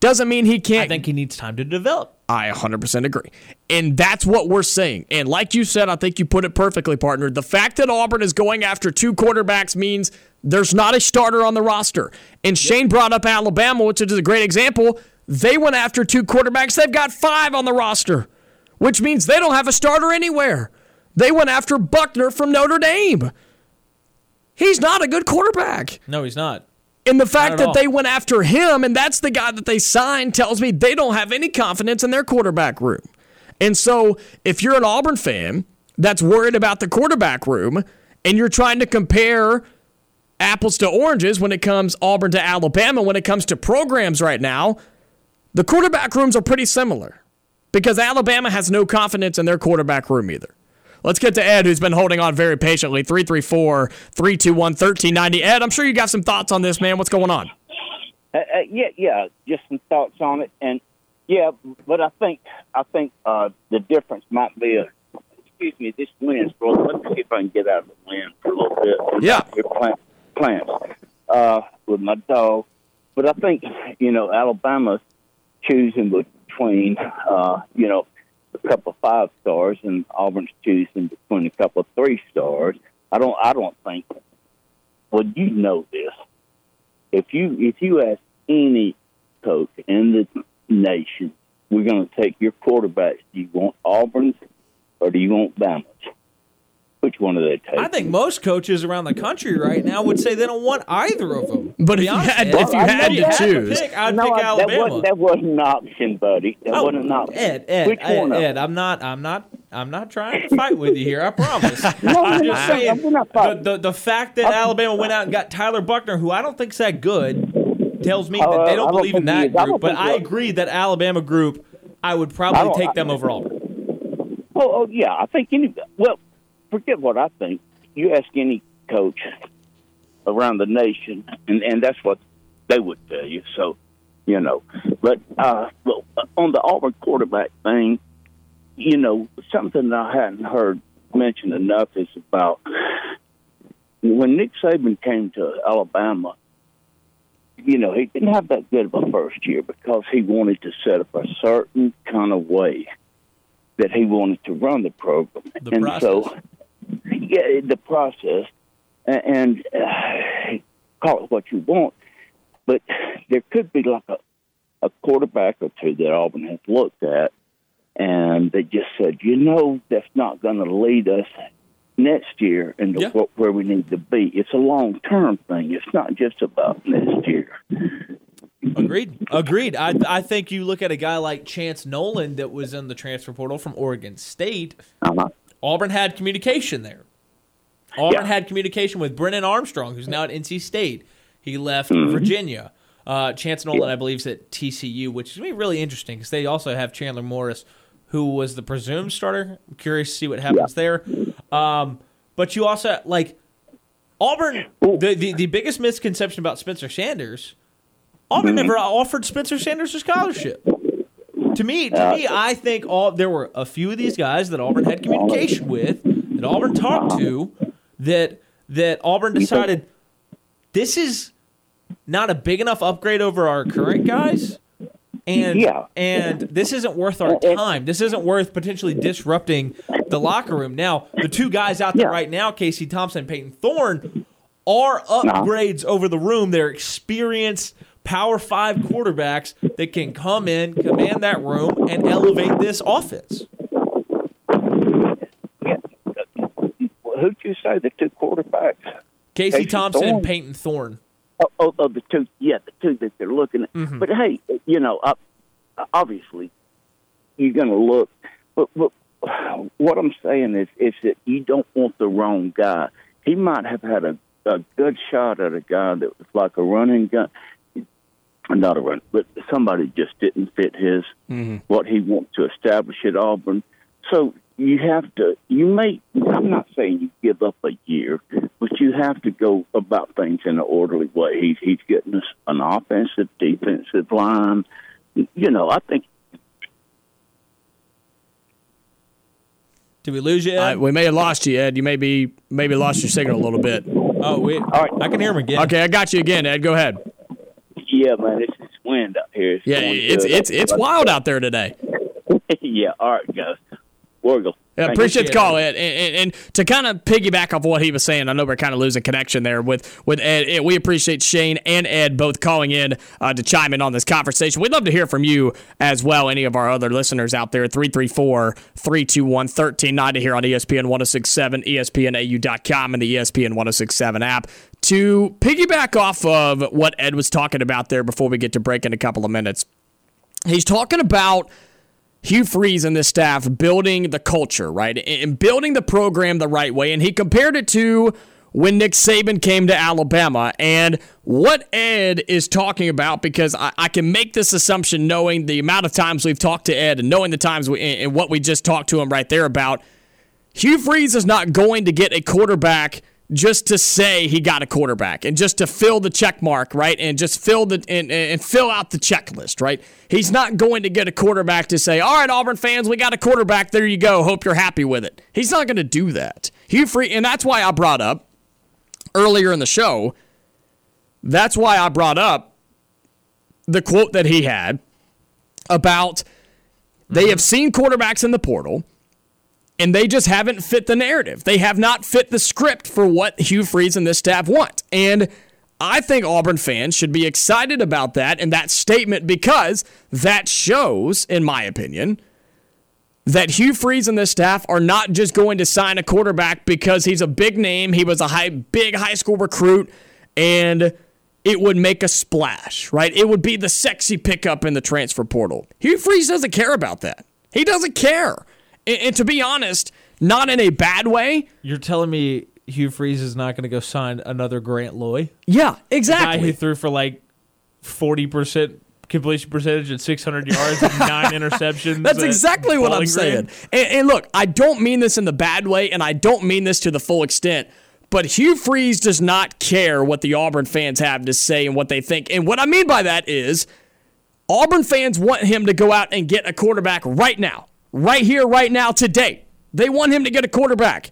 Doesn't mean he can't I think he needs time to develop. I 100% agree. And that's what we're saying. And like you said, I think you put it perfectly, partner. The fact that Auburn is going after two quarterbacks means there's not a starter on the roster. And Shane brought up Alabama, which is a great example. They went after two quarterbacks. They've got five on the roster, which means they don't have a starter anywhere. They went after Buchner from Notre Dame. He's not a good quarterback. No, he's not. And the fact that all. they went after him and that's the guy that they signed tells me they don't have any confidence in their quarterback room. And so if you're an Auburn fan that's worried about the quarterback room and you're trying to compare apples to oranges when it comes Auburn to Alabama when it comes to programs right now, the quarterback rooms are pretty similar because Alabama has no confidence in their quarterback room either. Let's get to Ed, who's been holding on very patiently. 334 321 1390. Ed, I'm sure you got some thoughts on this, man. What's going on? Uh, uh, yeah, yeah, just some thoughts on it, and yeah, but I think I think uh, the difference might be a. Excuse me, this wind's blowing. Let me see if I can get out of the wind for a little bit. Yeah. plant, plants uh, with my dog, but I think you know Alabama's choosing between uh, you know a couple of five stars, and Auburn's choosing between a couple of three stars. I don't. I don't think. Well, you know this if you if you ask any coach in the nation, we're going to take your quarterbacks. Do you want Auburn's or do you want Bama's? Which one do they take? I think most coaches around the country right now would say they don't want either of them. But if you had- Ed. if you I had know to that. choose- pick, I'd no, pick I- that Alabama. wasn't, that wasn't an option, buddy. That Oh, wasn't an option. Ed, Ed, Which Ed, one Ed. I'm not, I'm not, I'm not trying to fight with you here. I promise. [laughs] No, I'm just saying we're not the, the the fact that Alabama went out and got Tyler Buchner, who I don't think's that good, tells me that Uh, they don't don't believe in that. I group. But I agree that Alabama group, I would probably don't- take them I- over Auburn. Oh, oh yeah, I think any. Well, forget what I think. You ask any coach around the nation, and and that's what they would tell you. So, you know, but uh, well, on the Auburn quarterback thing, you know, something that I hadn't heard mentioned enough is about when Nick Saban came to Alabama. You know, he didn't have that good of a first year because he wanted to set up a certain kind of way that he wanted to run the program. The and process. so, [laughs] yeah, the process, and uh, call it what you want, but there could be like a a quarterback or two that Auburn has looked at, and they just said, you know, that's not going to lead us next year and Yeah. wh- where we need to be. It's a long term thing. It's not just about next year. Agreed. Agreed. I I think you look at a guy like Chance Nolan that was in the transfer portal from Oregon State. Uh-huh. Auburn had communication there. Auburn Yeah. had communication with Brennan Armstrong, who's now at NC State. He left Mm-hmm. Virginia. Uh, Chance Nolan, I believe, is at TCU, which is really interesting because they also have Chandler Morris, who was the presumed starter. I'm curious to see what happens there. Um, but you also like Auburn. The, the the biggest misconception about Spencer Sanders. Auburn never offered Spencer Sanders a scholarship. To me, to me, I think all there were a few of these guys that Auburn had communication with, that Auburn talked to, that that Auburn decided this is not a big enough upgrade over our current guys, and Yeah. and this isn't worth our time. This isn't worth potentially disrupting the locker room. Now, the two guys out there Yeah. right now, Casey Thompson, and Payton Thorne, are upgrades over the room. They're experienced Power Five quarterbacks that can come in, command that room, and elevate this offense. Who'd you say the two quarterbacks? Casey Casey Thompson and Payton Thorne. Oh, oh, oh, the two, yeah, the two that they're looking at. Mm-hmm. But hey, you know, uh, obviously, you're going to look. But, but what I'm saying is, is that you don't want the wrong guy. He might have had a, a good shot at a guy that was like a running gun, not a run, but somebody just didn't fit his mm-hmm. what he wants to establish at Auburn. So you have to. You may. I'm not saying you give up a year, but you have to go about things in an orderly way. He's he's getting us an offensive, defensive line. You know, I think Did we lose you? Ed? Uh, we may have lost you, Ed. You maybe maybe lost your signal a little bit. oh, we, right. I can hear him again. Okay, I got you again, Ed. Go ahead. yeah, man, it's, it's wind up here. It's Yeah, it's good. it's it's wild out there today. [laughs] yeah, all right, guys. Wargle. Yeah, appreciate the call, Ed. And, and, and to kind of piggyback off what he was saying, I know we're kind of losing connection there with with Ed. Ed, We appreciate Shane and Ed both calling in uh, to chime in on this conversation. We'd love to hear from you as well. Any of our other listeners out there, 334 321 1390 here on ESPN 1067, ESPNAU.com, and the ESPN 1067 app. To piggyback off of what Ed was talking about there before we get to break in a couple of minutes, he's talking about Hugh Freeze and this staff building the culture, right? And building the program the right way. And he compared it to when Nick Saban came to Alabama. And what Ed is talking about, because I, I can make this assumption knowing the amount of times we've talked to Ed and knowing the times we, and what we just talked to him right there about, Hugh Freeze is not going to get a quarterback just to say he got a quarterback and just to fill the check mark, right? And just fill the and, and fill out the checklist, right? He's not going to get a quarterback to say, "All right, Auburn fans, we got a quarterback. There you go. Hope you're happy with it." He's not going to do that. Hugh Freeze, and that's why I brought up earlier in the show. That's why I brought up the quote that he had about they mm-hmm. have seen quarterbacks in the portal and they just haven't fit the narrative. They have not fit the script for what Hugh Freeze and this staff want. And I think Auburn fans should be excited about that and that statement because that shows, in my opinion, that Hugh Freeze and this staff are not just going to sign a quarterback because he's a big name, he was a high, big high school recruit, and it would make a splash, right? It would be the sexy pickup in the transfer portal. Hugh Freeze doesn't care about that. He doesn't care. And, and to be honest, not in a bad way. You're telling me Hugh Freeze is not going to go sign another Grant Loy? Yeah, Guy exactly. who threw for like 40% completion percentage and 600 yards and [laughs] nine interceptions. That's exactly what I'm saying. And, and look, I don't mean this in the bad way, and I don't mean this to the full extent. But Hugh Freeze does not care what the Auburn fans have to say and what they think. And what I mean by that is Auburn fans want him to go out and get a quarterback right now, right here, right now, today. They want him to get a quarterback.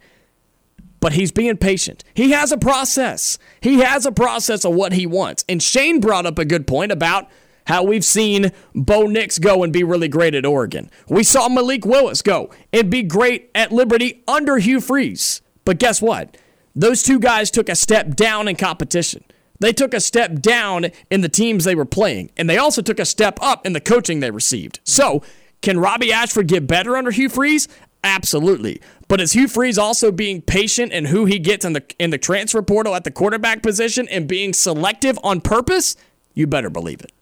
But he's being patient. He has a process. He has a process of what he wants. And Shane brought up a good point about how we've seen Bo Nix go and be really great at Oregon. We saw Malik Willis go and be great at Liberty under Hugh Freeze. But guess what? Those two guys took a step down in competition. They took a step down in the teams they were playing, and they also took a step up in the coaching they received. So, can Robby Ashford get better under Hugh Freeze? Absolutely. But is Hugh Freeze also being patient in who he gets in the in the transfer portal at the quarterback position and being selective on purpose? You better believe it.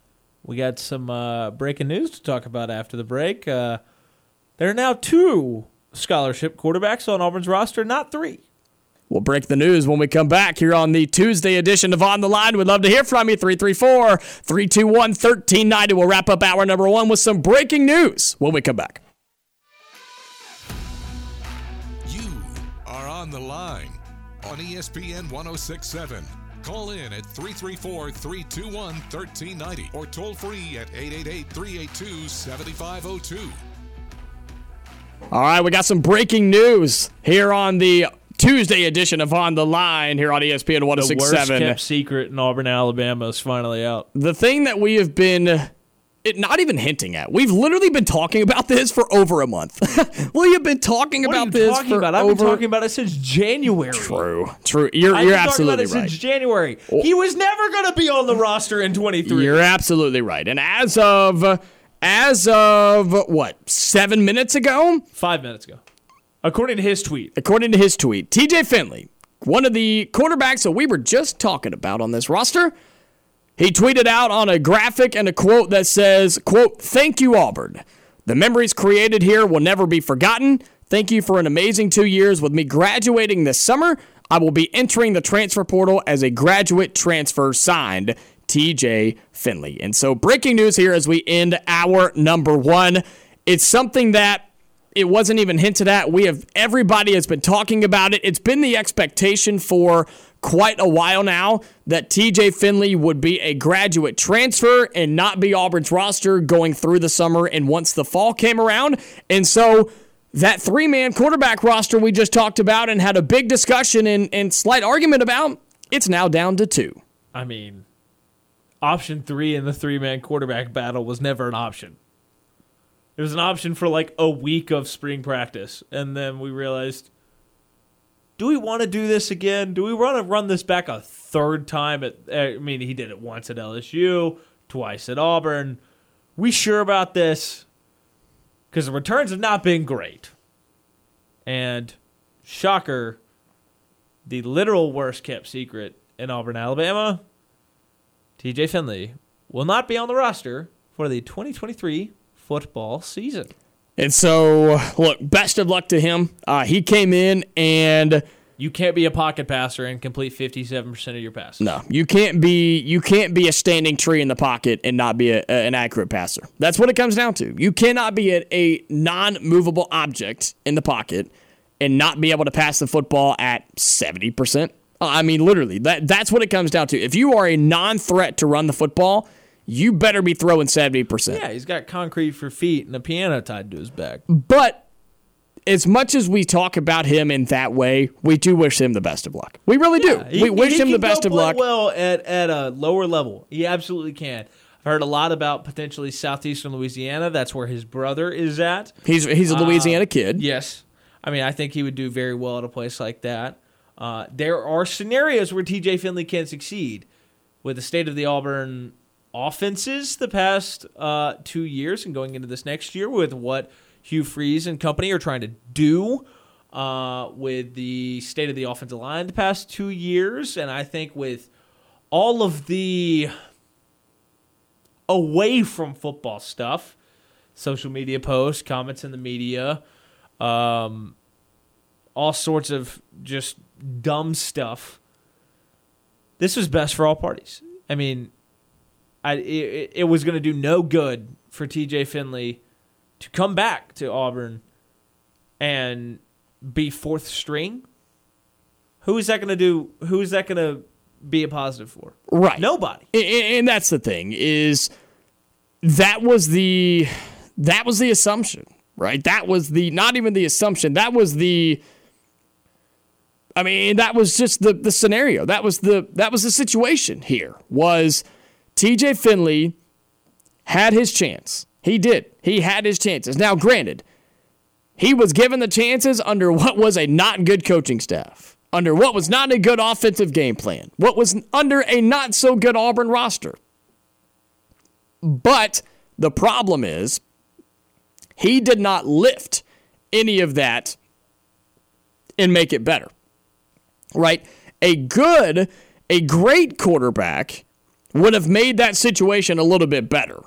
We got some uh, breaking news to talk about after the break. Uh, there are now two scholarship quarterbacks on Auburn's roster, not three. We'll break the news when we come back here on the Tuesday edition of On the Line. We'd love to hear from you. 334 321 1390. We'll wrap up hour number one with some breaking news when we come back. You are on the line on ESPN 1067. Call in at 334 321 1390 or toll free at 888 382 7502. All right, we got some breaking news here on the Tuesday edition of On the Line here on ESPN ESPN The worst 1067. kept secret in Auburn, Alabama is finally out. the thing that we have been it, not even hinting at. We've literally been talking about this for over a month. [laughs] we have been talking What about this talking for about? I've over been talking about it since January. True. True. You're I've you're been talking about absolutely it right. since January. Oh. He was never going to be on the roster in 23. You're absolutely right. And as of as of what, 7 minutes ago, Five minutes ago. According to his tweet. according to his tweet, TJ Finley, one of the quarterbacks that we were just talking about on this roster, he tweeted out on a graphic and a quote that says, quote, "Thank you Auburn. The memories created here will never be forgotten. Thank you for an amazing 2 years with me graduating this summer. I will be entering the transfer portal as a graduate transfer signed TJ Finley." And so breaking news here as we end our number 1. It's something that it wasn't even hinted at. We have everybody has been talking about it. It's been the expectation for quite a while now that TJ Finley would be a graduate transfer and not be Auburn's roster going through the summer and once the fall came around. And so that three man quarterback roster we just talked about and had a big discussion and, and slight argument about, it's now down to two. I mean, option three in the three man quarterback battle was never an option. It was an option for like a week of spring practice. And then we realized do we want to do this again? Do we want to run this back a third time? At, eh, I mean, he did it once at LSU, twice at Auburn. We sure about this? Because the returns have not been great. And shocker, the literal worst kept secret in Auburn, Alabama, TJ Finley will not be on the roster for the 2023 football season. And so, look, best of luck to him. Uh, he came in and. You can't be a pocket passer and complete 57% of your passes. No, you can't be you can't be a standing tree in the pocket and not be a, a- an accurate passer. That's what it comes down to. You cannot be a, a non-movable object in the pocket and not be able to pass the football at seventy percent. I mean, literally, that that's what it comes down to. If you are a non-threat to run the football, you better be throwing seventy percent. Yeah, he's got concrete for feet and a piano tied to his back. But as much as we talk about him in that way, we do wish him the best of luck. We really do. He- we wish him the best of luck. Well, at at a lower level, he absolutely can. I've heard a lot about potentially southeastern Louisiana. That's where his brother is at. He's he's a Louisiana kid. Yes. I mean, I think he would do very well at a place like that. Uh, there are scenarios where TJ Finley can succeed with the state of the Auburn offenses the past uh, two years and going into this next year with what Hugh Freeze and company are trying to do uh, with the state of the offensive line the past two years. And I think with all of the away from football stuff, social media posts, comments in the media, um, all sorts of just dumb stuff. This was best for all parties. I mean, I it, it was going to do no good for TJ Finley to come back to Auburn and be fourth string. Who is that going to do? Who is that going to be a positive for? Right. Nobody. and, and that's the thing is that was the that was the assumption right that was the not even the assumption that was the i mean that was just the the scenario that was the that was the situation here was tj finley had his chance he did he had his chances now granted he was given the chances under what was a not good coaching staff under what was not a good offensive game plan, what was under a not so good Auburn roster. But the problem is, he did not lift any of that and make it better. Right? A good, a great quarterback would have made that situation a little bit better.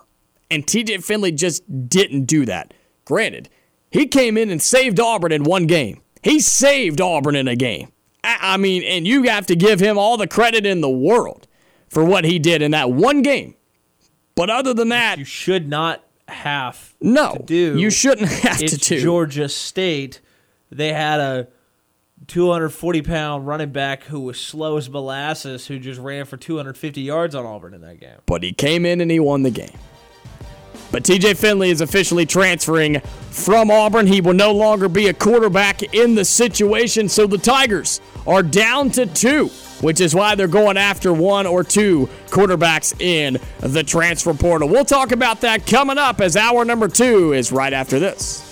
And TJ Finley just didn't do that. Granted, he came in and saved Auburn in one game. He saved Auburn in a game. I mean, and you have to give him all the credit in the world for what he did in that one game. But other than that, you should not have no, to do. You shouldn't [laughs] have to do. Georgia State. They had a 240 pound running back who was slow as molasses, who just ran for 250 yards on Auburn in that game. But he came in and he won the game. But TJ Finley is officially transferring from Auburn. He will no longer be a quarterback in the situation. So the Tigers are down to two, which is why they're going after one or two quarterbacks in the transfer portal. We'll talk about that coming up as hour number two is right after this.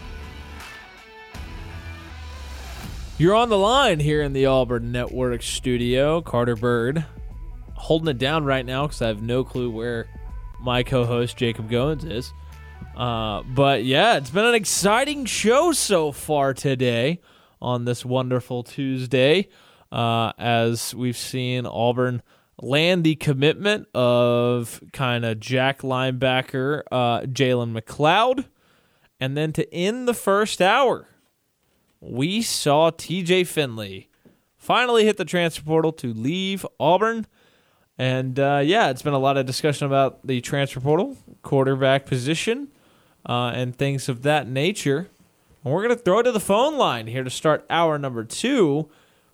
You're on the line here in the Auburn Network studio. Carter Byrd holding it down right now because I have no clue where my co host Jacob Goins is. Uh, but yeah, it's been an exciting show so far today on this wonderful Tuesday uh, as we've seen Auburn land the commitment of kind of Jack linebacker uh, Jalen McLeod. And then to end the first hour, we saw TJ Finley finally hit the transfer portal to leave Auburn. And uh, yeah, it's been a lot of discussion about the transfer portal, quarterback position, uh, and things of that nature. And we're going to throw it to the phone line here to start hour number two.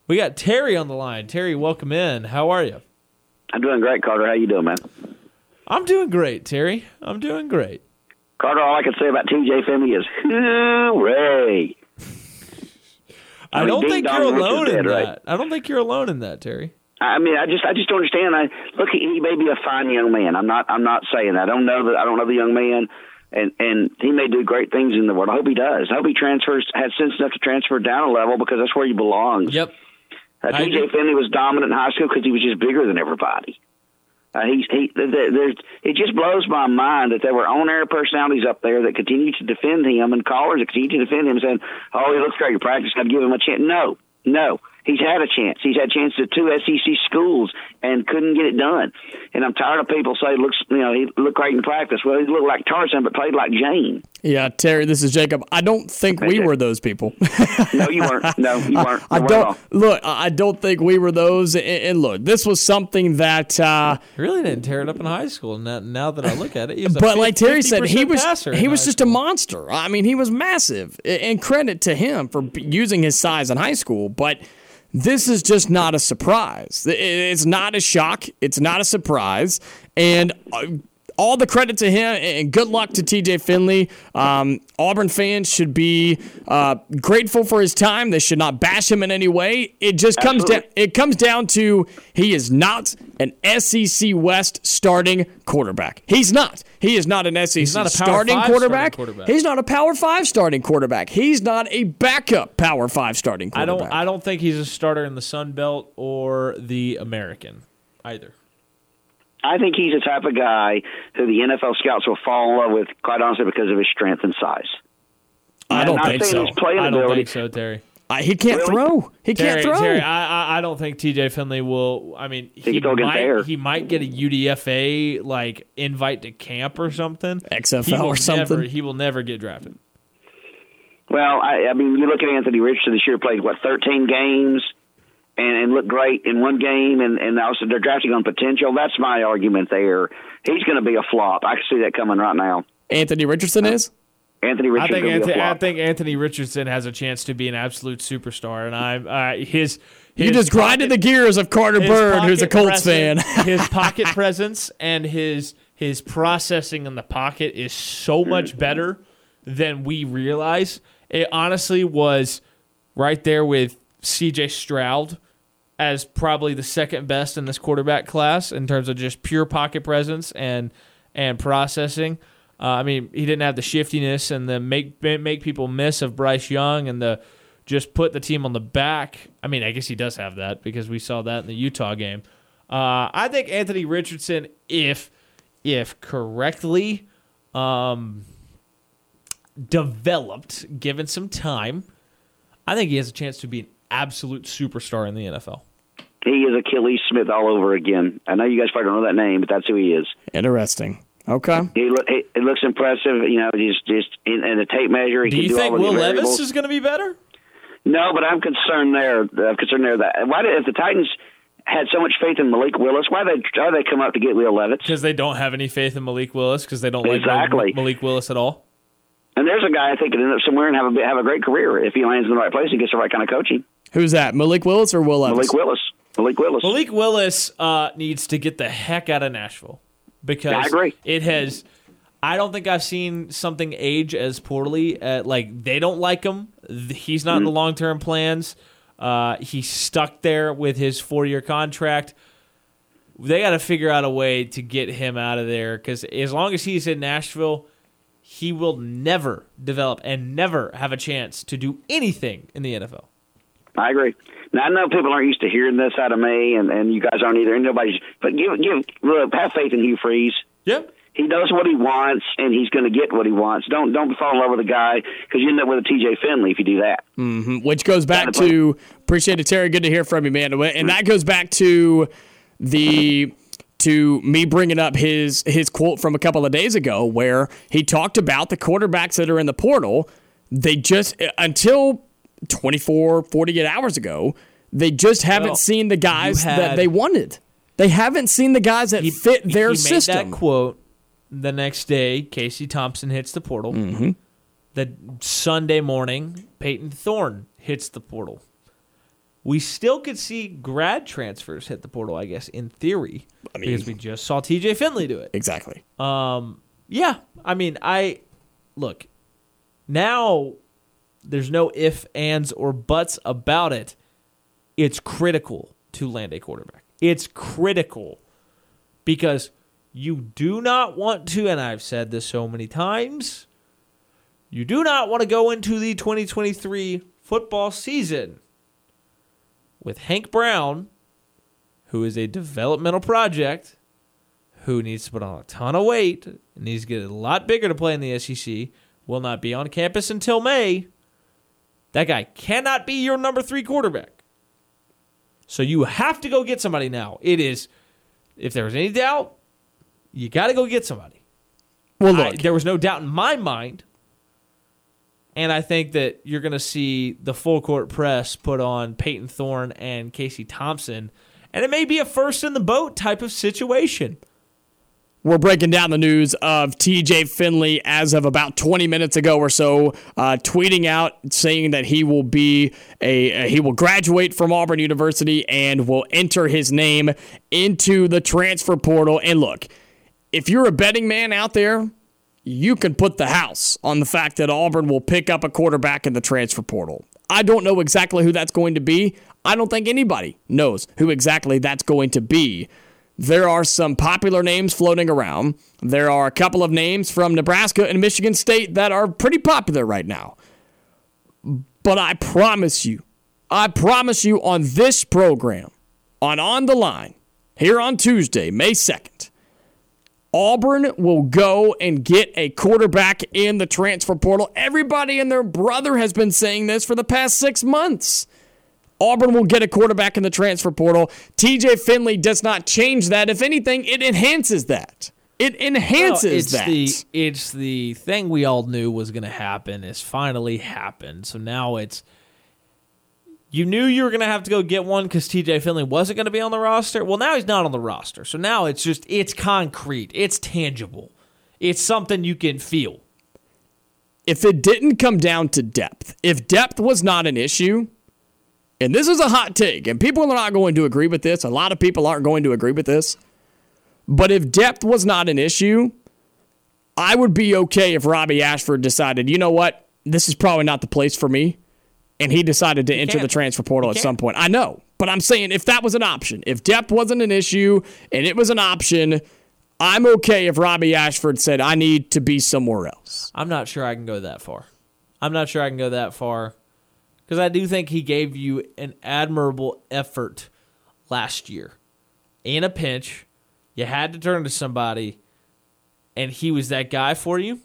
We got Terry on the line. Terry, welcome in. How are you? I'm doing great, Carter. How you doing, man? I'm doing great, Terry. I'm doing great. Carter, all I can say about TJ Finley is hooray. I, I mean, don't think you're alone in that. right? I don't think you're alone in that, Terry. I mean, I just, I just don't understand. I look, he he may be a fine young man. I'm not, I'm not saying that. I don't know that. I don't know the young man, and and he may do great things in the world. I hope he does. I hope he transfers, has sense enough to transfer down a level because that's where he belongs. Yep. Uh, I agree. TJ Finley was dominant in high school because he was just bigger than everybody. Uh, he's he. th- th- There's, it just blows my mind that there were on-air personalities up there that continue to defend him and callers that continue to defend him, saying, "Oh, he looks great in practice. To give him a chance." No, no. He's had a chance. He's had chances at two SEC schools and couldn't get it done. And I'm tired of people say, "Looks, you know, he looked great in practice." Well, he looked like Tarzan, but played like Jane. Yeah, Terry, this is Jacob. I don't think we Okay. were those people. No, you weren't. No, you [laughs] weren't. I You weren't at don't look. I I don't think we were those. And, and look, this was something that. Uh, really didn't tear it up in high school. Now, now that I look at it, he was a but like Terry said, he was he was high just a monster. I mean, he was massive. And credit to him for using his size in high school. But this is just not a surprise. It's not a shock. It's not a surprise. And. Uh, all the credit to him and good luck to TJ Finley. Um, Auburn fans should be uh, grateful for his time. They should not bash him in any way. It just comes down. It comes down to he is not an SEC West starting quarterback. He's not. He is not an SEC he's not a Power starting, Five quarterback. starting quarterback. He's not a Power Five starting quarterback. He's not a backup Power Five starting I quarterback. don't. I don't think he's a starter in the Sun Belt or the American either. I think he's the type of guy who the NFL scouts will fall in love with, quite honestly, because of his strength and size. I don't think so. His playing I don't ability. think so, Terry. I- he can't Really? throw. He Terry, can't throw. Terry, I, I, I don't think TJ Finley will. I mean, he can go against might, he might get a UDFA like invite to camp or something. XFL He will or something. Never, he will never get drafted. Well, I, I mean, you look at Anthony Richardson this year, played what 13 games, and, and look great in one game, and and also they're drafting on potential. That's my argument there. He's going to be a flop. I can see that coming right now. Anthony Richardson is. Anthony I Richardson think will be a Anthony, I think Anthony Richardson has a chance to be an absolute superstar, and I'm uh, his. You just grinded the gears of Carter his Byrd, who's a pocket Colts fan. [laughs] his [laughs] pocket presence and his his processing in the pocket is so much better than we realize. It honestly was right there with C.J. Stroud as probably the second best in this quarterback class in terms of just pure pocket presence and and processing. Uh, I mean, he didn't have the shiftiness and the make make people miss of Bryce Young and the just put the team on the back. I mean, I guess he does have that because we saw that in the Utah game. Uh, I think Anthony Richardson, if if correctly um, developed, given some time, I think he has a chance to be an absolute superstar in the NFL. He is Akili Smith all over again. I know you guys probably don't know that name, but that's who he is. Interesting. Okay. He, look, he it looks impressive. You know, just just in, in the tape measure. He Do can you do think all Will Levis is going to be better? No, but I'm concerned there. I'm concerned there that why did if the Titans had so much faith in Malik Willis, why they why they come up to get Will Levis? Because they don't have any faith in Malik Willis because they don't Exactly. like Malik Willis at all. And there's a guy I think could end up somewhere and have a have a great career if he lands in the right place and gets the right kind of coaching. Who's that? Malik Willis or Will Levis? Malik Willis. Malik Willis. Malik Willis uh, needs to get the heck out of Nashville because I agree. it has. I don't think I've seen something age as poorly. Uh, like they don't like him. He's not in Mm-hmm. the long term plans. Uh, he's stuck there with his four year contract. They got to figure out a way to get him out of there because as long as he's in Nashville, he will never develop and never have a chance to do anything in the NFL. I agree. Now I know people aren't used to hearing this out of me, and, and you guys aren't either. And nobody's. But give give look, have faith in Hugh Freeze. Yep. He knows what he wants, and he's going to get what he wants. Don't don't fall in love with a guy because you end up with a T.J. Finley if you do that. Mm-hmm. Which goes back to appreciate it, Terry. Good to hear from you, man. And mm-hmm. that goes back to the to me bringing up his his quote from a couple of days ago, where he talked about the quarterbacks that are in the portal. They just until 24, 48 hours ago, they just haven't Well, seen the guys you that they wanted. They haven't seen the guys that fit their he system. That quote the next day. Casey Thompson hits the portal. Mm-hmm. The Sunday morning, Payton Thorne hits the portal. We still could see grad transfers hit the portal, I guess, in theory, I mean- because we just saw T.J. Finley do it. exactly. Yeah, I mean, I look now. There's no if, ands, or buts about it. It's critical to land a quarterback. It's critical because you do not want to, and I've said this so many times, you do not want to go into the 2023 football season with Hank Brown, who is a developmental project, who needs to put on a ton of weight and needs to get a lot bigger to play in the SEC, will not be on campus until May. That guy cannot be your number three quarterback. So you have to go get somebody now. It is, if there was any doubt, you got to go get somebody. Well, I- look, there was no doubt in my mind. And I think that you're going to see the full court press put on Payton Thorne and Casey Thompson. And it may be a first in the boat type of situation. We're breaking down the news of TJ Finley as of about 20 minutes ago or so, uh, tweeting out saying that he will be a uh, he will graduate from Auburn University and will enter his name into the transfer portal. And look, if you're a betting man out there, you can put the house on the fact that Auburn will pick up a quarterback in the transfer portal. I don't know exactly who that's going to be. I don't think anybody knows who exactly that's going to be. There are some popular names floating around. There are a couple of names from Nebraska and Michigan State that are pretty popular right now. But I promise you, I promise you on this program, on On the Line, here on Tuesday, May 2nd, Auburn will go and get a quarterback in the transfer portal. Everybody and their brother has been saying this for the past six months. Auburn will get a quarterback in the transfer portal. TJ Finley does not change that. If anything, it enhances that. It enhances Well, it's that. the it's the thing we all knew was going to happen. It's finally happened. So now it's You knew you were going to have to go get one because TJ Finley wasn't going to be on the roster. Well, now he's not on the roster. So now it's just, it's concrete. It's tangible. It's something you can feel. If it didn't come down to depth, if depth was not an issue, and this is a hot take, and people are not going to agree with this, a lot of people aren't going to agree with this, but if depth was not an issue, I would be okay if Robby Ashford decided, you know what, this is probably not the place for me and he decided to enter can't. the transfer portal You at some can't. point. I know, but I'm saying if that was an option, if depth wasn't an issue and it was an option, I'm okay if Robby Ashford said, I need to be somewhere else. I'm not sure I can go that far. I'm not sure I can go that far because I do think he gave you an admirable effort last year. In a pinch, you had to turn to somebody, and he was that guy for you.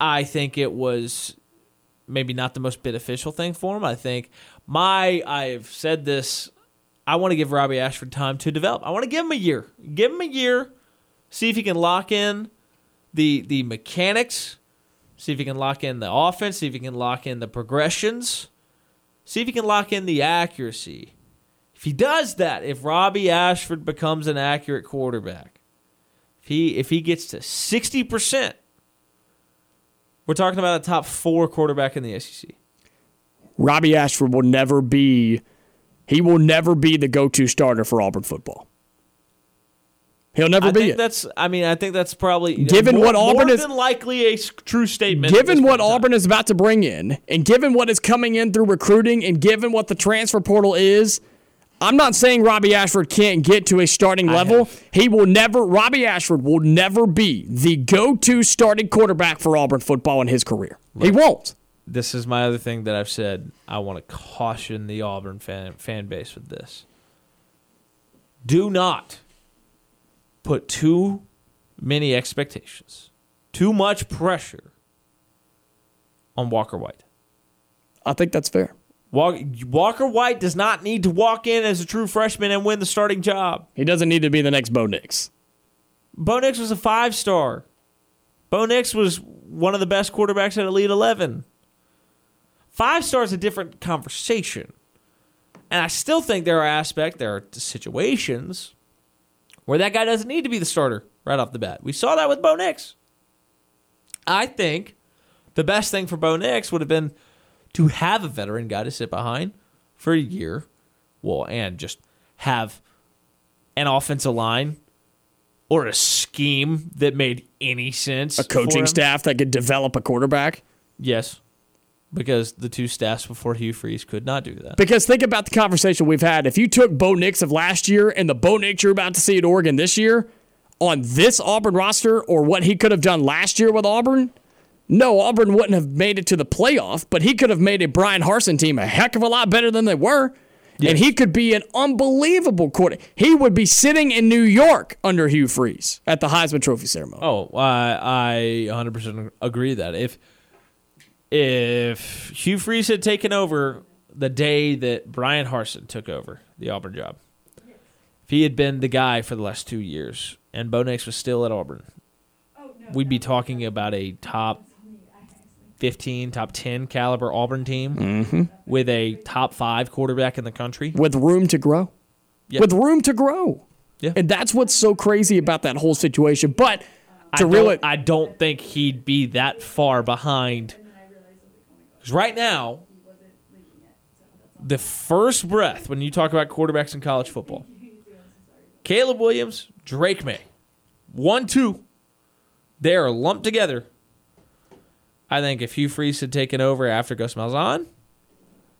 I think it was maybe not the most beneficial thing for him. I think my I've said this. I want to give Robby Ashford time to develop. I want to give him a year. Give him a year. See if he can lock in the the mechanics. See if he can lock in the offense. See if he can lock in the progressions. See if he can lock in the accuracy. If he does that, if Robby Ashford becomes an accurate quarterback, if he if he gets to sixty percent, we're talking about a top four quarterback in the SEC. Robby Ashford will never be he will never be the go-to starter for Auburn football. He'll never I be think it. that's. I mean, I think that's probably Given more, what Auburn more is- than likely a true statement. Given what point in time. Auburn is about to bring in, and given what is coming in through recruiting, and given what the transfer portal is, I'm not saying Robby Ashford can't get to a starting level. He will never, Robby Ashford will never be the go to starting quarterback for Auburn football in his career. He won't. this is my other thing that I've said. I want to caution the Auburn fan fan base with this. Do not put too many expectations, too much pressure on Walker White. I think that's fair. Walker White does not need to walk in as a true freshman and win the starting job. He doesn't need to be the next Bo Nix. Bo Nix was a five star. Bo Nix was one of the best quarterbacks at Elite 11. Five star is a different conversation. And I still think there are aspects, there are situations where that guy doesn't need to be the starter right off the bat. We saw that with Bo Nix. I think the best thing for Bo Nix would have been to have a veteran guy to sit behind for a year. Well, and just have an offensive line or a scheme that made any sense. A coaching staff that could develop a quarterback. Yes. Because the two staffs before Hugh Freeze could not do that. Because think about the conversation we've had. If you took Bo Nix of last year and the Bo Nix you're about to see at Oregon this year on this Auburn roster or what he could have done last year with Auburn, no, Auburn wouldn't have made it to the playoff, but he could have made a Bryan Harsin team a heck of a lot better than they were. And he could be an unbelievable quarterback. He would be sitting in New York under Hugh Freeze at the Heisman Trophy ceremony. Oh, I I 100% agree that if if Hugh Freeze had taken over the day that Bryan Harsin took over the Auburn job, if he had been the guy for the last two years and Bo Nix was still at Auburn, oh, we'd be talking about a top 15, top 10 caliber Auburn team mm-hmm. with a top five quarterback in the country. with room to grow. Yeah. With room to grow. Yeah. And that's what's so crazy about that whole situation. But I to don't, really I don't think he'd be that far behind. Because right now, the first breath when you talk about quarterbacks in college football, Caleb Williams, Drake Maye, one, two, they are lumped together. I think if Hugh Freeze had taken over after Gus Malzahn,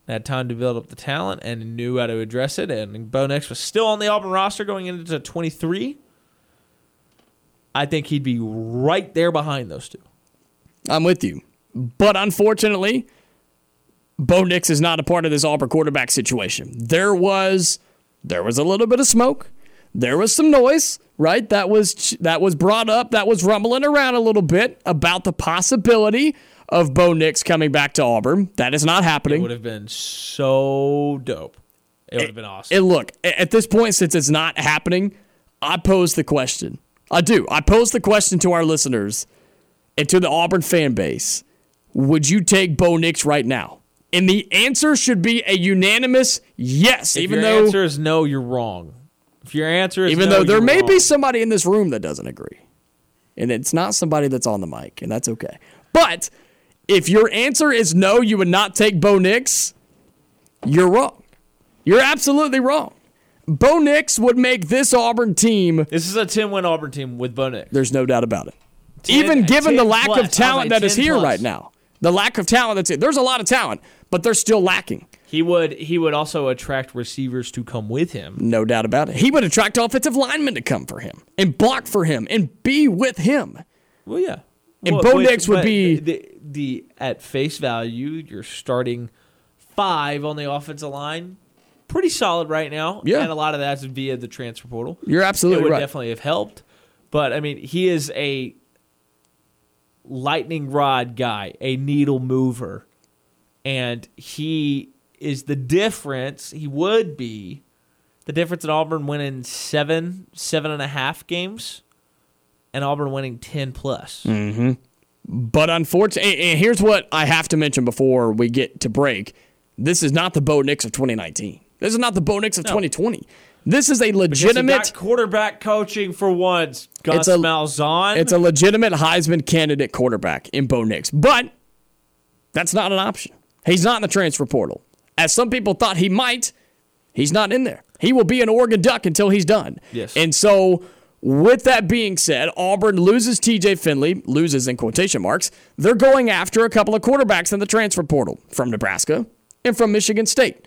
had time to build up the talent and knew how to address it, and Bo Nix was still on the Auburn roster going into 23, I think he'd be right there behind those two. I'm with you. But unfortunately, Bo Nix is not a part of this Auburn quarterback situation. There was there was a little bit of smoke. There was some noise, right? That was that was brought up, that was rumbling around a little bit about the possibility of Bo Nix coming back to Auburn. That is not happening. It would have been so dope. It would have been awesome. And look, at this point, since it's not happening, I pose the question. I do. I pose the question to our listeners and to the Auburn fan base. Would you take Bo Nix right now? And the answer should be a unanimous yes, If even your though answer is no, you're wrong. If your answer is even no, though there may be somebody in this room that doesn't agree. And it's not somebody that's on the mic, and that's okay. But if your answer is no, you would not take Bo Nix, you're wrong. You're absolutely wrong. Bo Nix would make this Auburn team, This is a 10 win Auburn team with Bo Nix. there's no doubt about it. 10 Even given the lack plus. of talent that is 10 here plus. right now, the lack of talent that's it. there's a lot of talent, but they're still lacking. He would he would also attract receivers to come with him. No doubt about it. He would attract offensive linemen to come for him and block for him and be with him. Well, yeah. And Well, Bo Nix would but be- the, the at face value. You're starting five on the offensive line, pretty solid right now. Yeah. and a lot of that's via the transfer portal. You're absolutely right. it would right. definitely have helped. But I mean, he is a lightning rod guy, a needle mover, and he is the difference. He would be the difference in Auburn winning seven, seven and a half games, and Auburn winning ten plus. Mm-hmm. But unfortunately, and here's what I have to mention before we get to break. This is not the Bo Nix of 2019. This is not the Bo Nix of 2020. This is a legitimate. quarterback coaching for once. Gus a- Malzahn. It's a legitimate Heisman candidate quarterback in Bo Nix, but that's not an option. He's not in the transfer portal. As some people thought he might, he's not in there. He will be an Oregon Duck until he's done. Yes. And so, with that being said, Auburn loses TJ Finley, loses in quotation marks. They're going after a couple of quarterbacks in the transfer portal from Nebraska and from Michigan State.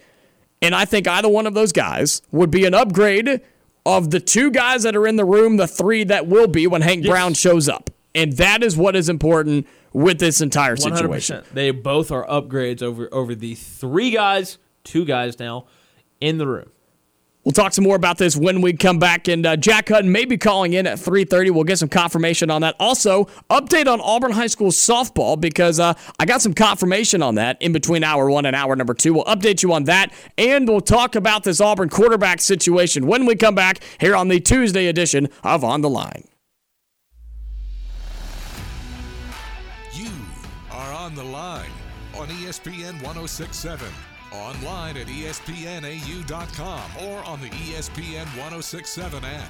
And I think either one of those guys would be an upgrade of the two guys that are in the room, the three that will be when Hank Brown shows up. And that is what is important with this entire situation. percent. They both are upgrades over over the three guys, two guys now, in the room. We'll talk some more about this when we come back. And uh, Jack Hutton may be calling in at 3.30. We'll get some confirmation on that. Also, update on Auburn High School softball because uh, I got some confirmation on that in between hour one and hour number two. We'll update you on that. And we'll talk about this Auburn quarterback situation when we come back here on the Tuesday edition of On the Line. You are on the line on ESPN 1067, online at espnau.com, or on the ESPN 1067 app.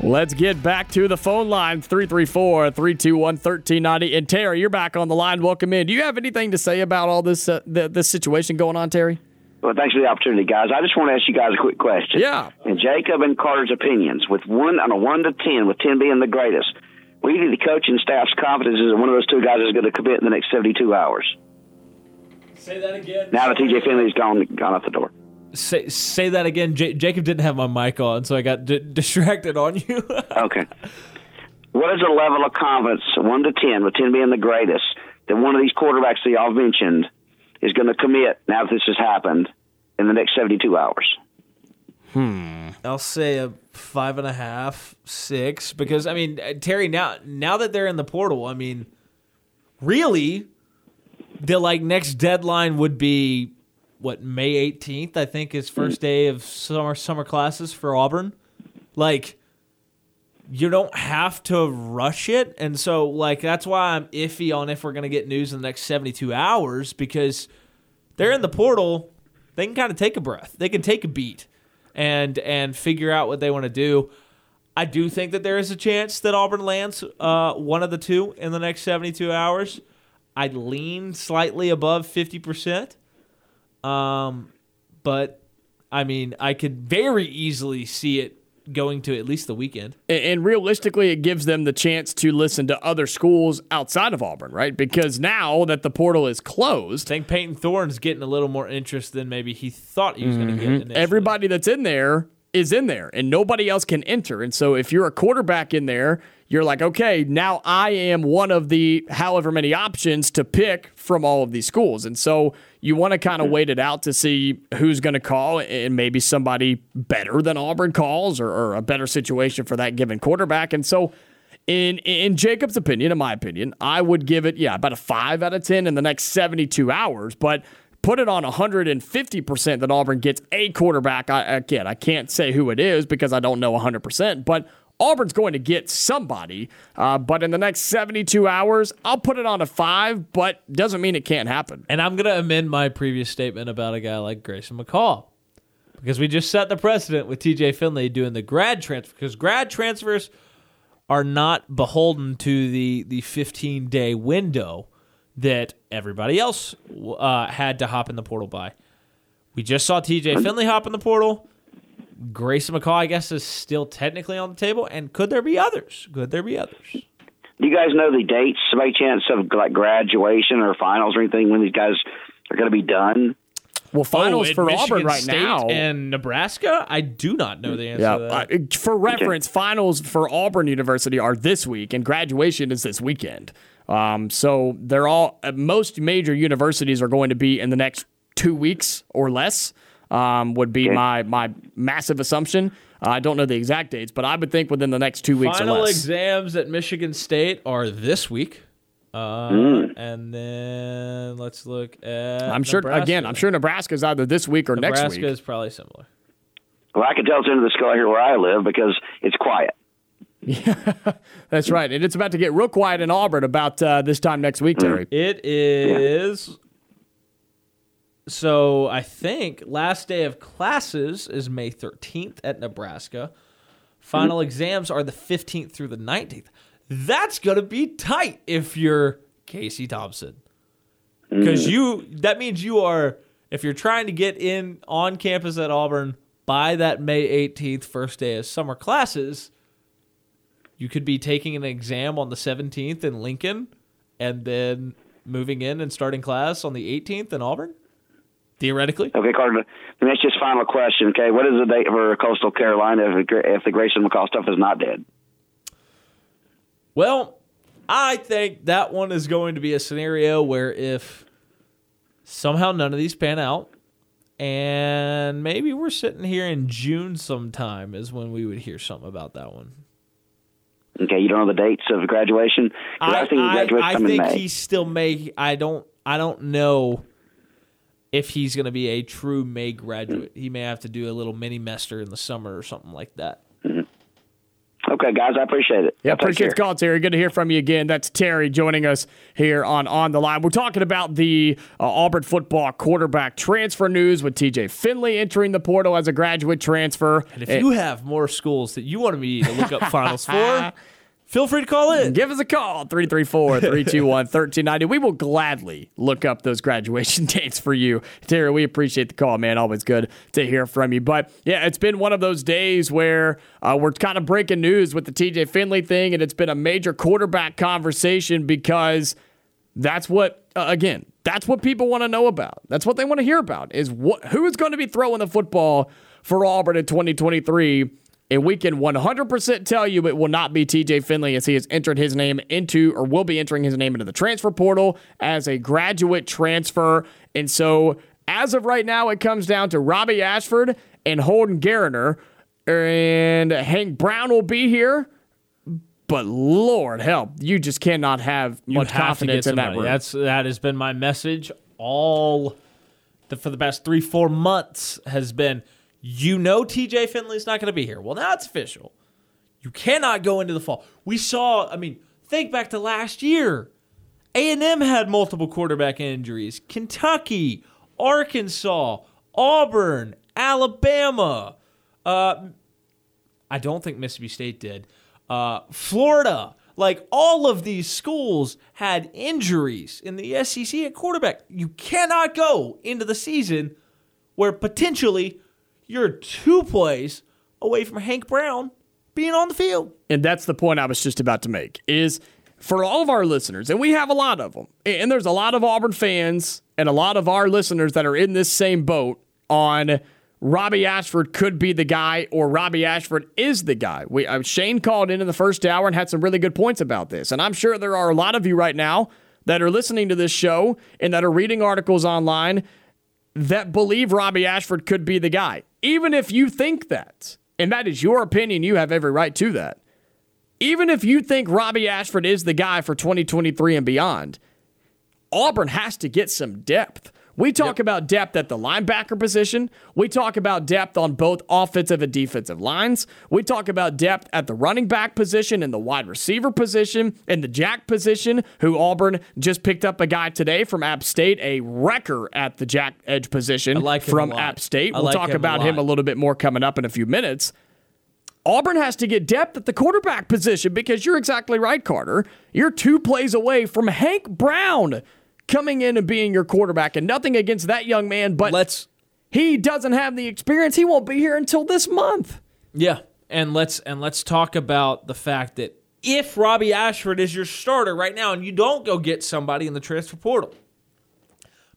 Let's get back to the phone line 334 321 1390. And Terry, you're back on the line. Welcome in. Do you have anything to say about all this, uh, th- this situation going on, Terry? Well, thanks for the opportunity, guys. I just want to ask you guys a quick question. Yeah. And Jacob and Carter's opinions, with one on a one to ten, with ten being the greatest, we need the coaching staff's confidence is that one of those two guys is going to commit in the next seventy-two hours. Say that again. Now that TJ Finley's gone gone out the door. Say say that again. J- Jacob didn't have my mic on, so I got d- distracted on you. [laughs] Okay. What is the level of confidence, one to ten, with ten being the greatest, that one of these quarterbacks that y'all mentioned is going to commit now that this has happened in the next seventy-two hours? Hmm. I'll say a five and a half, six, because I mean uh, Terry. Now now that they're in the portal, I mean, really, the like next deadline would be what May eighteenth. I think is first day of summer summer classes for Auburn. Like, you don't have to rush it, and so like that's why I'm iffy on if we're gonna get news in the next seventy two hours because they're in the portal. They can kind of take a breath. They can take a beat and and figure out what they want to do. I do think that there is a chance that Auburn lands uh, one of the two in the next 72 hours. I'd lean slightly above 50%. Um, but I mean, I could very easily see it going to at least the weekend. And- And realistically, it gives them the chance to listen to other schools outside of Auburn, right? Because now that the portal is closed, I think Payton Thorne's getting a little more interest than maybe he thought he was going to get. Initially. everybody that's in there is in there and nobody else can enter. And so if you're a quarterback in there, you're like, okay, now I am one of the however many options to pick from all of these schools. And so you want to kind of wait it out to see who's going to call and maybe somebody better than Auburn calls or, or a better situation for that given quarterback. And so in in Jacob's opinion, in my opinion, I would give it, yeah, about a five out of 10 in the next 72 hours. But put it on 150% that Auburn gets a quarterback. I, again, I can't say who it is because I don't know 100%, but Auburn's going to get somebody, uh, but in the next 72 hours, I'll put it on a five, but doesn't mean it can't happen. And I'm going to amend my previous statement about a guy like Grayson McCall because we just set the precedent with TJ Finley doing the grad transfer because grad transfers are not beholden to the the 15 day window that everybody else uh, had to hop in the portal by. We just saw TJ Finley hop in the portal. Grayson McCall, I guess, is still technically on the table. And could there be others? Could there be others? Do you guys know the dates by chance of like graduation or finals or anything when these guys are going to be done? Well, finals Oh, for Michigan Auburn right State now. and Nebraska? I do not know the answer yeah, to that. uh, for reference, finals for Auburn University are this week, and graduation is this weekend. Um, so they're all uh, most major universities are going to be in the next two weeks or less. Um, would be my my massive assumption. Uh, I don't know the exact dates, but I would think within the next two weeks or Final less. exams at Michigan State are this week. Uh, And then let's look at. I'm sure Nebraska. again. I'm sure Nebraska's either this week or Nebraska next week. Nebraska is probably similar. Well, I can tell it's into the school here where I live because it's quiet. [laughs] That's right, and it's about to get real quiet in Auburn about uh, this time next week, Terry. [clears throat] It is. So I think last day of classes is May 13th at Nebraska. Final exams are the 15th through the 19th. That's gonna be tight if you're Casey Thompson, because you that means you are if you're trying to get in on campus at Auburn by that May 18th first day of summer classes. You could be taking an exam on the 17th in Lincoln and then moving in and starting class on the 18th in Auburn? Theoretically. Okay, Carter. And that's just final question. Okay, what is the date for Coastal Carolina if, if the Grayson McCall stuff is not dead? Well, I think that one is going to be a scenario where if somehow none of these pan out, and maybe we're sitting here in June sometime is when we would hear something about that one. Okay, you don't know the dates of graduation. I, think he graduates I in think May. he still may. I don't. I don't know if he's going to be a true May graduate. He may have to do a little mini mester in the summer or something like that. Okay, guys, I appreciate it. Yeah, Y'all take appreciate the care. call, Terry. Good to hear from you again. That's Terry joining us here on On the Line. We're talking about the uh, Auburn football quarterback transfer news with TJ Finley entering the portal as a graduate transfer. And if you have more schools that you want me to look up finals for, [laughs] feel free to call in. Give us a call, 334 321 1390. We will gladly look up those graduation [laughs] dates for you. Terry, we appreciate the call, man. Always good to hear from you. But yeah, it's been one of those days where uh, we're kind of breaking news with the TJ Finley thing, and it's been a major quarterback conversation because that's what, uh, again, that's what people want to know about. That's what they want to hear about is what who is going to be throwing the football for Auburn in 2023. And we can 100% tell you it will not be TJ Finley as he has entered his name into, or will be entering his name into the transfer portal as a graduate transfer. And so, as of right now, it comes down to Robby Ashford and Holden Geriner. And Hank Brown will be here. But Lord help, you just cannot have You much have confidence in that room. That's that has been my message all the, for the past three four months has been. You know TJ Finley's not going to be here. Well, now it's official. You cannot go into the fall. We saw. I mean, think back to last year. A and M had multiple quarterback injuries. Kentucky, Arkansas, Auburn, Alabama. Uh, I don't think Mississippi State did. Uh, Florida, like all of these schools had injuries in the SEC at quarterback. You cannot go into the season where potentially you're two plays away from Hank Brown being on the field. and that's the point I was just about to make is for all of our listeners, and we have a lot of them, and there's a lot of Auburn fans and a lot of our listeners that are in this same boat on Robby Ashford could be the guy or Robby Ashford is the guy. We uh, Shane called in in the first hour and had some really good points about this, and I'm sure there are a lot of you right now that are listening to this show and that are reading articles online that believe Robby Ashford could be the guy. Even if you think that, and that is your opinion, you have every right to that. Even if you think Robby Ashford is the guy for 2023 and beyond, Auburn has to get some depth. We talk about depth at the linebacker position. We talk about depth on both offensive and defensive lines. We talk about depth at the running back position and the wide receiver position and the jack position, who Auburn just picked up a guy today from App State, a wrecker at the jack edge position like from. App State. I We'll like talk him a about him a little bit more coming up in a few minutes. Auburn has to get depth at the quarterback position because you're exactly right, Carter. You're two plays away from Hank Brown coming in and being your quarterback, and nothing against that young man, but Let's he doesn't have the experience. He won't be here until this month. Yeah, and let's and let's talk about the fact that if Robby Ashford is your starter right now, and you don't go get somebody in the transfer portal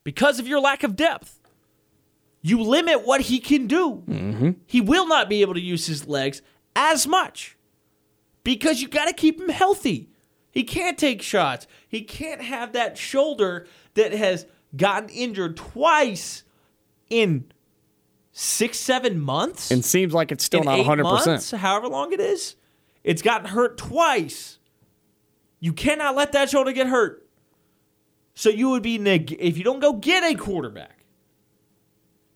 because of your lack of depth, you limit what he can do. Mm-hmm. He will not be able to use his legs as much because you got to keep him healthy. He can't take shots. He can't have that shoulder that has gotten injured twice in six, seven months And seems like it's still not eight 100%. months, however long it is. It's gotten hurt twice. You cannot let that shoulder get hurt. So you would be neg- if you don't go get a quarterback,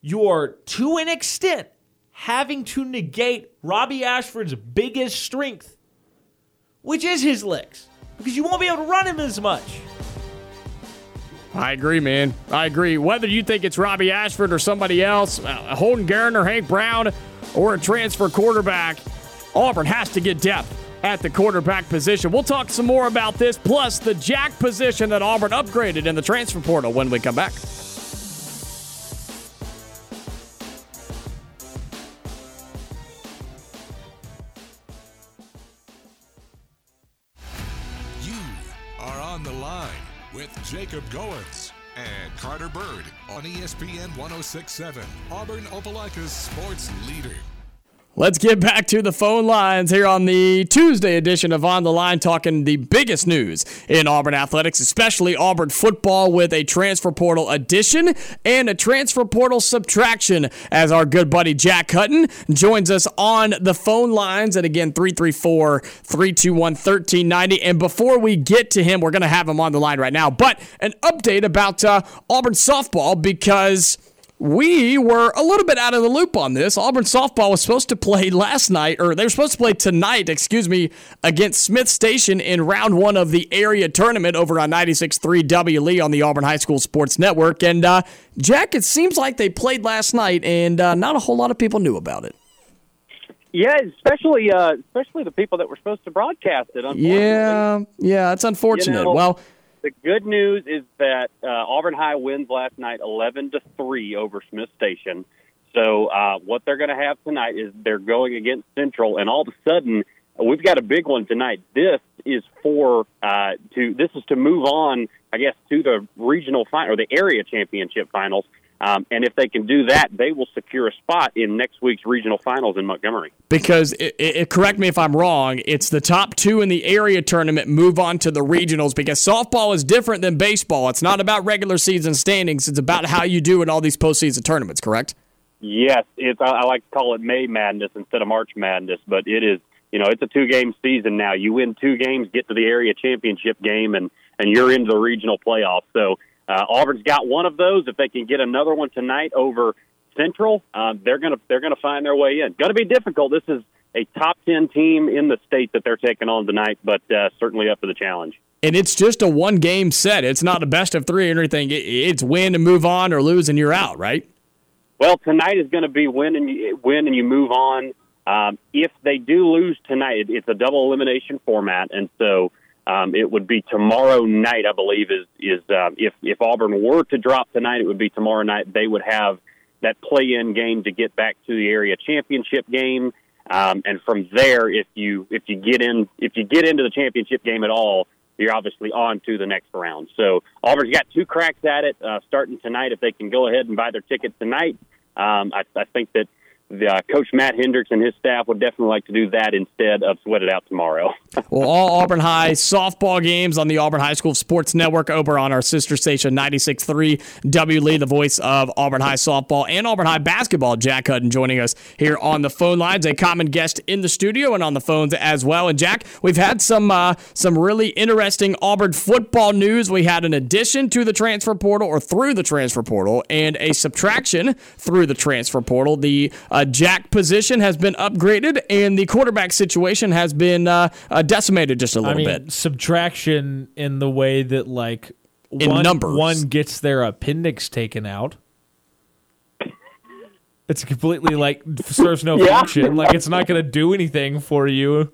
you are to an extent having to negate Robby Ashford's biggest strength, which is his legs, because you won't be able to run him as much. I agree, man. I agree. Whether you think it's Robby Ashford or somebody else, uh, Holden Geriner, Hank Brown, or a transfer quarterback, Auburn has to get depth at the quarterback position. We'll talk some more about this, plus the jack position that Auburn upgraded in the transfer portal when we come back. On the line with Jacob Goins and Carter Byrd on ESPN 1067, Auburn Opelika's sports leader. Let's get back to the phone lines here on the Tuesday edition of On the Line, talking the biggest news in Auburn athletics, especially Auburn football, with a transfer portal addition and a transfer portal subtraction. As our good buddy Jack Hutton joins us on the phone lines, and again, 334 321 1390. And before we get to him, we're going to have him on the line right now. But an update about uh, Auburn softball because we were a little bit out of the loop on this. Auburn softball was supposed to play last night, or they were supposed to play tonight, excuse me, against Smith Station in round one of the area tournament over on 96.3 W Lee on the Auburn High School Sports Network. And uh, Jack, it seems like they played last night, and uh, not a whole lot of people knew about it. Yeah, especially uh, especially the people that were supposed to broadcast it. Unfortunately. Yeah, yeah, it's unfortunate. You know, well, the good news is that uh, Auburn High wins last night, eleven to three over Smith Station. So uh, what they're going to have tonight is they're going against Central, and all of a sudden we've got a big one tonight. This is for uh, to this is to move on, I guess, to the regional final or the area championship finals. Um, and if they can do that, they will secure a spot in next week's regional finals in Montgomery. because it, it, correct me if I'm wrong, it's the top two in the area tournament move on to the regionals because softball is different than baseball. It's not about regular season standings. It's about how you do in all these postseason tournaments. Correct? Yes, it's. I I like to call it May Madness instead of March Madness, but it is. You know, it's a two-game season now. You win two games, get to the area championship game, and and you're into the regional playoffs. So uh, Auburn's got one of those. If they can get another one tonight over Central, uh, they're gonna they're gonna find their way in. Going to be difficult. This is a top ten team in the state that they're taking on tonight, but uh, certainly up for the challenge. And it's just a one game set. It's not a best of three or anything. It's win and move on or lose and you're out, right? Well, tonight is going to be win and you, win and you move on. Um, if they do lose tonight, it's a double elimination format, and so um, it would be tomorrow night. I believe is is um, if if Auburn were to drop tonight, it would be tomorrow night. They would have that play-in game to get back to the area championship game, um, and from there, if you if you get in if you get into the championship game at all, you're obviously on to the next round. So Auburn's got two cracks at it uh, starting tonight. If they can go ahead and buy their ticket tonight, um, I, I think that the uh, coach Matt Hendricks and his staff would definitely like to do that instead of sweat it out tomorrow. [laughs] well, all Auburn High softball games on the Auburn High School Sports Network over on our sister station 96.3 W Lee, the voice of Auburn High softball and Auburn High basketball. Jack Hutton joining us here on the phone lines, a common guest in the studio and on the phones as well. And Jack, we've had some uh, some really interesting Auburn football news. We had an addition to the transfer portal or through the transfer portal, and a subtraction through the transfer portal. The uh, jack position has been upgraded, and the quarterback situation has been uh, uh, decimated just a little I mean, bit. Subtraction in the way that like In one, numbers. one gets their appendix taken out. It's completely like serves no [laughs] Yeah. function. Like it's not going to do anything for you.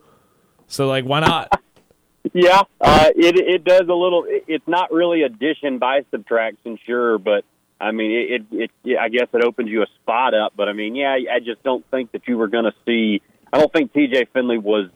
So like, why not? Yeah, uh, it it does a little. it- It's not really addition by subtraction, sure, but I mean, it, it, it I guess it opens you a spot up. But I mean, yeah, I just don't think that you were going to see. I don't think T.J. Finley was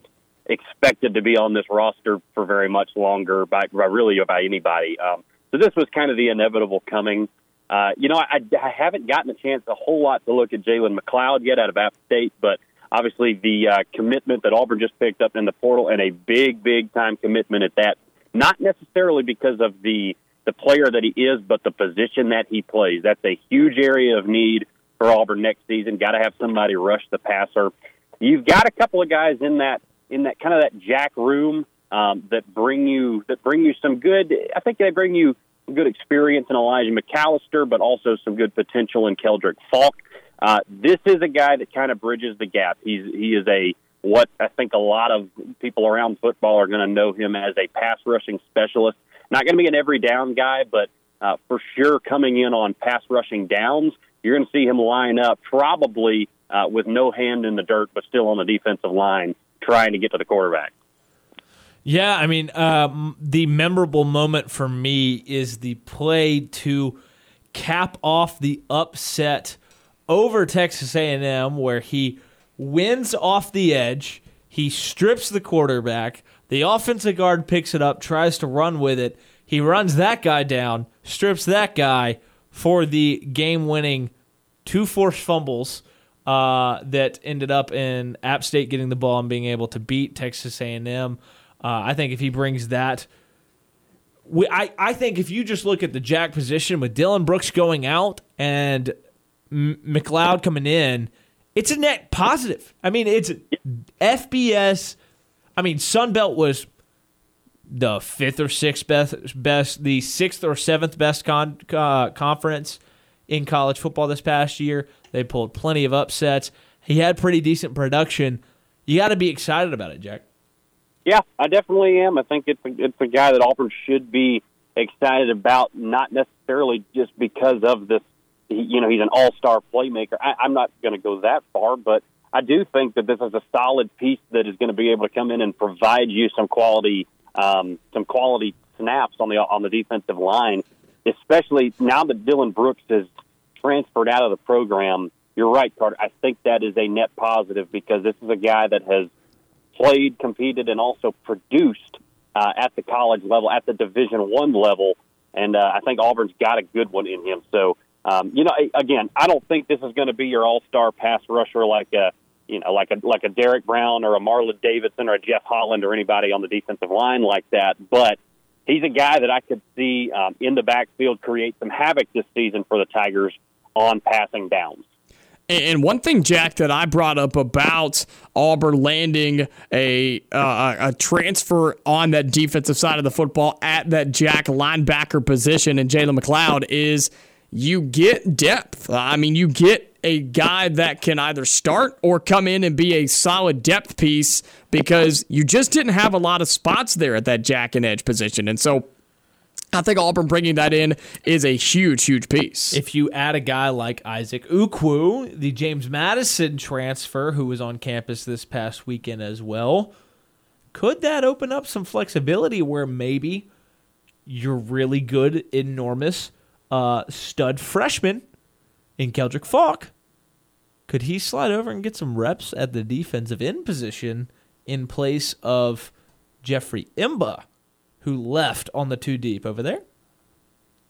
expected to be on this roster for very much longer by, by really by anybody. Um, so this was kind of the inevitable coming. Uh, you know, I, I haven't gotten a chance a whole lot to look at Jalen McLeod yet out of App State, but obviously the uh, commitment that Auburn just picked up in the portal and a big, big time commitment at that. Not necessarily because of the the player that he is, but the position that he plays. That's a huge area of need for Auburn next season. Got to have somebody rush the passer. You've got a couple of guys in that in that kind of that jack room um, that bring you that bring you some good. I think they bring you good experience in Elijah McAllister, but also some good potential in Keldric Faulk. Uh, this is a guy that kind of bridges the gap. He's he is a what I think a lot of people around football are going to know him as a pass rushing specialist. Not going to be an every down guy, but uh, for sure coming in on pass rushing downs, you're going to see him line up probably uh, with no hand in the dirt, but still on the defensive line trying to get to the quarterback. Yeah, I mean, um, the memorable moment for me is the play to cap off the upset over Texas A&M, where he wins off the edge, he strips the quarterback, the offensive guard picks it up, tries to run with it, he runs that guy down, strips that guy for the game-winning two forced fumbles uh, that ended up in App State getting the ball and being able to beat Texas A&M. Uh, I think if he brings that, we, I, I think if you just look at the jack position with Dylan Brooks going out and M- McLeod coming in, it's a net positive. I mean, it's FBS. I mean, Sunbelt was the fifth or sixth best, best the sixth or seventh best con, uh, conference in college football this past year. They pulled plenty of upsets. He had pretty decent production. You got to be excited about it, Jack. Yeah, I definitely am. I think it's a, it's a guy that Auburn should be excited about, not necessarily just because of this. You know, he's an all-star playmaker. I, I'm not going to go that far, but I do think that this is a solid piece that is going to be able to come in and provide you some quality, um, some quality snaps on the on the defensive line, especially now that Dylan Brooks has transferred out of the program. You're right, Carter. I think that is a net positive because this is a guy that has played, competed, and also produced uh, at the college level, at the Division One level, and uh, I think Auburn's got a good one in him. So, um, you know, again, I don't think this is going to be your all-star pass rusher like a, you know, like a like a Derrick Brown or a Marlon Davidson or a Jeff Holland or anybody on the defensive line like that, but. He's a guy that I could see um, in the backfield create some havoc this season for the Tigers on passing downs. And one thing, Jack, that I brought up about Auburn landing a uh, a transfer on that defensive side of the football at that Jack linebacker position and Jalen McLeod is you get depth. I mean, you get a guy that can either start or come in and be a solid depth piece because you just didn't have a lot of spots there at that Jack and edge position. And so I think Auburn bringing that in is a huge, huge piece. If you add a guy like Isaac Ukwu, the James Madison transfer who was on campus this past weekend as well, could that open up some flexibility where maybe you're really good, enormous uh, stud freshman in Keldric Faulk? Could he slide over and get some reps at the defensive end position in place of Jeffrey M'Ba, who left on the two deep over there?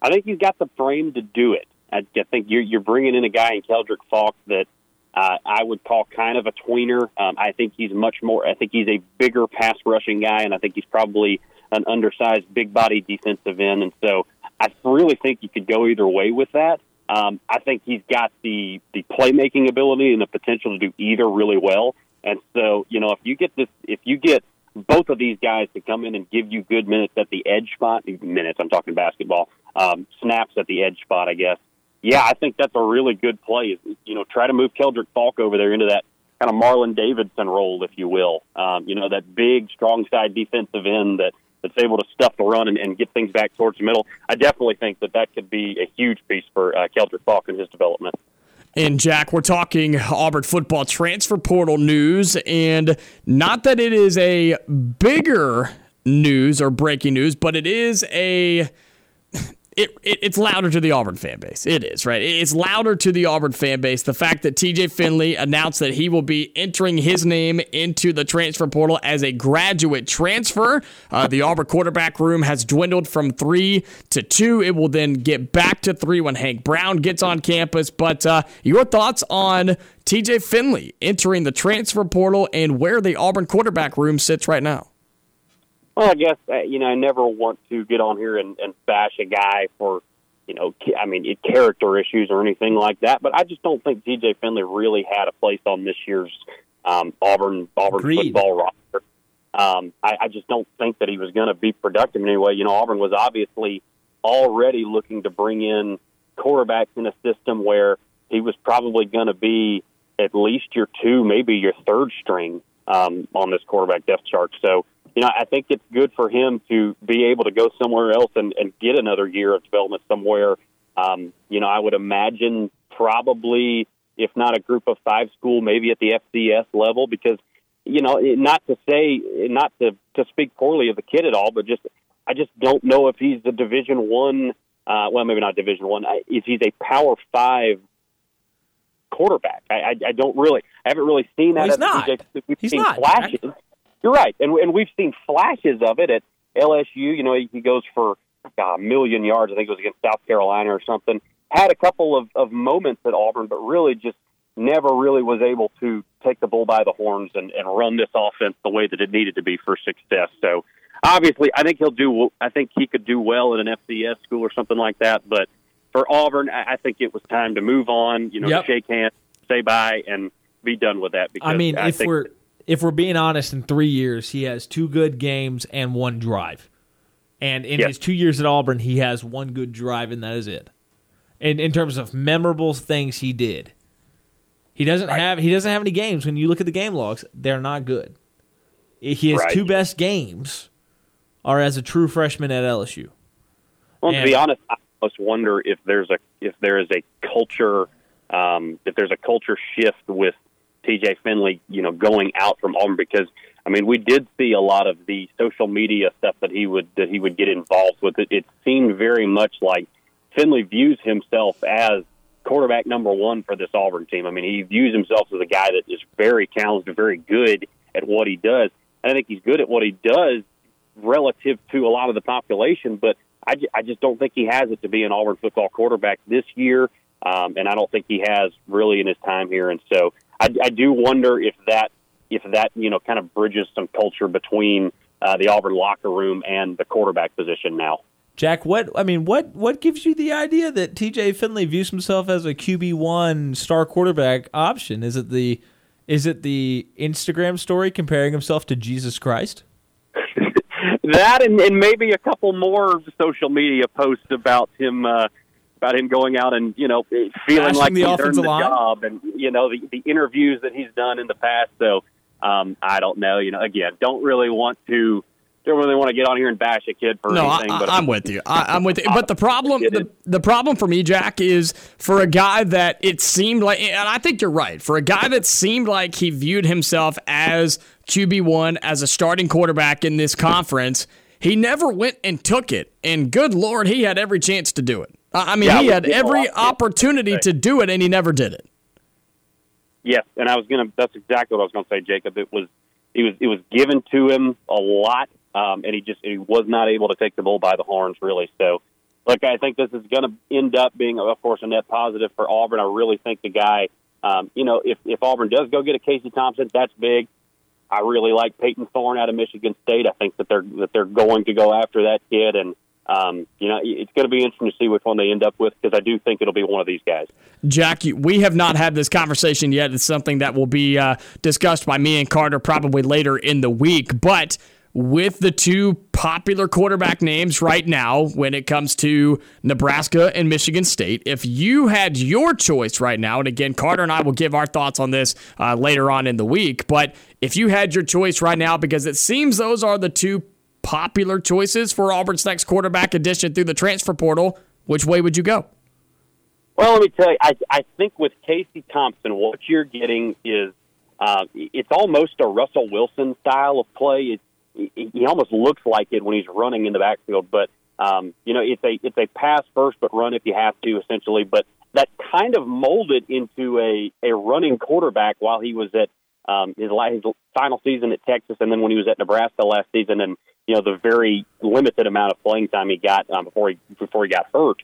I think he's got the frame to do it. I, think you're you're bringing in a guy in Keldric Faulk that uh, I would call kind of a tweener. Um, I think he's much more. I think he's a bigger pass rushing guy, and I think he's probably an undersized, big body defensive end. And so I really think you could go either way with that. Um, I think he's got the the playmaking ability and the potential to do either really well. And so, you know, if you get this, if you get both of these guys to come in and give you good minutes at the edge spot, minutes, I'm talking basketball, um, snaps at the edge spot, I guess. Yeah, I think that's a really good play. You know, try to move Keldric Faulk over there into that kind of Marlon Davidson role, if you will. Um, you know, that big, strong side defensive end that that's able to stuff the run and, and get things back towards the middle. I definitely think that that could be a huge piece for uh, Keldric Faulk in his development. And Jack, we're talking Auburn football transfer portal news, and not that it is a bigger news or breaking news, but it is a it, it, it's louder to the Auburn fan base. It is, right? It's louder to the Auburn fan base. The fact that TJ Finley announced that he will be entering his name into the transfer portal as a graduate transfer. Uh, the Auburn quarterback room has dwindled from three to two. It will then get back to three when Hank Brown gets on campus. But uh, your thoughts on TJ Finley entering the transfer portal and where the Auburn quarterback room sits right now? Well, I guess uh, you know I never want to get on here and, and bash a guy for you know I mean character issues or anything like that, but I just don't think TJ Finley really had a place on this year's um, Auburn Auburn Agreed. football roster. Um, I, I just don't think that he was going to be productive anyway. You know, Auburn was obviously already looking to bring in quarterbacks in a system where he was probably going to be at least your two, maybe your third string um, on this quarterback depth chart. So you know, I think it's good for him to be able to go somewhere else and, and get another year of development somewhere. Um, you know, I would imagine probably, if not a group of five school, maybe at the FCS level, because, you know, not to say, not to, to speak poorly of the kid at all, but just, I just don't know if he's the Division One, uh, well, maybe not Division One, if he's a Power Five quarterback. I, I, I don't really, I haven't really seen that. Well, he's not. We've he's seen not. flashes. You're right, and and we've seen flashes of it at LSU. You know, he goes for uh, a million yards. I think it was against South Carolina or something. Had a couple of, of moments at Auburn, but really just never really was able to take the bull by the horns and, and run this offense the way that it needed to be for success. So obviously, I think he'll do. I think he could do well in an FCS school or something like that. But for Auburn, I think it was time to move on. You know, yep. shake hands, say bye, and be done with that. Because I mean, I if we're if we're being honest, in three years, he has two good games and one drive. And in his two years at Auburn, he has one good drive, and that is it. In in terms of memorable things he did, he doesn't right. have he doesn't have any games. When you look at the game logs, they're not good. His right. two best games are as a true freshman at LSU. Well, and, to be honest, I almost wonder if there's a if there is a culture um, if there's a culture shift with TJ Finley, you know, going out from Auburn because I mean, we did see a lot of the social media stuff that he would that he would get involved with. It, it seemed very much like Finley views himself as quarterback number one for this Auburn team. I mean, he views himself as a guy that is very talented, very good at what he does. And I think he's good at what he does relative to a lot of the population, but I, I just don't think he has it to be an Auburn football quarterback this year. Um, and I don't think he has really in his time here. And so I, I do wonder if that if that you know kind of bridges some culture between uh, the Auburn locker room and the quarterback position now. Jack, what I mean, what what gives you the idea that TJ Finley views himself as a QB one star quarterback option? Is it the is it the Instagram story comparing himself to Jesus Christ? [laughs] that and, and, maybe a couple more social media posts about him uh, about him going out and you know feeling like the he's earned the line? job, and you know the, the interviews that he's done in the past. So um, I don't know. You know, again, don't really want to. Don't really want to get on here and bash a kid for no, anything. I, but I'm with you. I, am with you. But the problem, the, the problem for me, Jack, is for a guy that it seemed like, and I think you're right. For a guy that seemed like he viewed himself as QB one, as a starting quarterback in this conference, he never went and took it. And good lord, he had every chance to do it. I mean, yeah, he had every opportunity to do it, and he never did it. Yes, and I was gonna. That's exactly what I was gonna say, Jacob. It was, it was, it was given to him a lot, um, and he just he was not able to take the bull by the horns, really. So, look, I think this is going to end up being, of course, a net positive for Auburn. I really think the guy um, you know, if if Auburn does go get a Casey Thompson, that's big. I really like Payton Thorne out of Michigan State. I think that they're that they're going to go after that kid, and um, you know, it's going to be interesting to see which one they end up with because I do think it'll be one of these guys. Jack, we have not had this conversation yet. It's something that will be uh, discussed by me and Carter probably later in the week. But with the two popular quarterback names right now when it comes to Nebraska and Michigan State. If you had your choice right now, and again, Carter and I will give our thoughts on this uh, later on in the week, but if you had your choice right now, because it seems those are the two popular choices for Auburn's next quarterback addition through the transfer portal, which way would you go? Well, let me tell you, I, I think with Casey Thompson, what you're getting is uh, it's almost a Russell Wilson style of play. It's he almost looks like it when he's running in the backfield. But um, you know, it's a it's a pass first, but run if you have to, essentially. But that kind of molded into a a running quarterback while he was at um, his, his final season at Texas, and then when he was at Nebraska last season, and you know the very limited amount of playing time he got um, before he before he got hurt.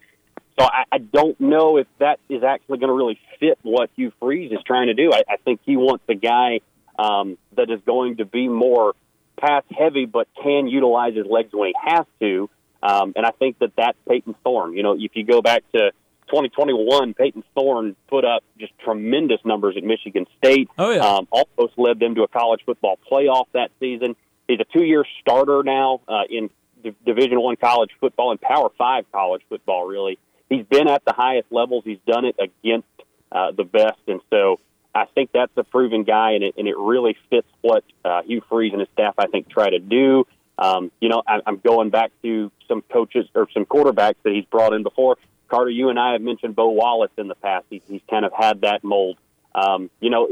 So I, I don't know if that is actually going to really fit what Hugh Freeze is trying to do. I, I think he wants a guy um, that is going to be more pass heavy, but can utilize his legs when he has to. Um, and I think that that's Payton Thorne. You know, if you go back to 2021, Payton Thorne put up just tremendous numbers at Michigan State. Oh yeah, um, almost led them to a college football playoff that season. He's a two-year starter now uh, in D- Division One college football and Power Five college football. Really, he's been at the highest levels. He's done it against uh, the best, and so I think that's a proven guy, and it, and it really fits what uh, Hugh Freeze and his staff, I think, try to do. Um, you know, I, I'm going back to some coaches or some quarterbacks that he's brought in before. Carter, you and I have mentioned Bo Wallace in the past. He's, he's kind of had that mold. Um, you know,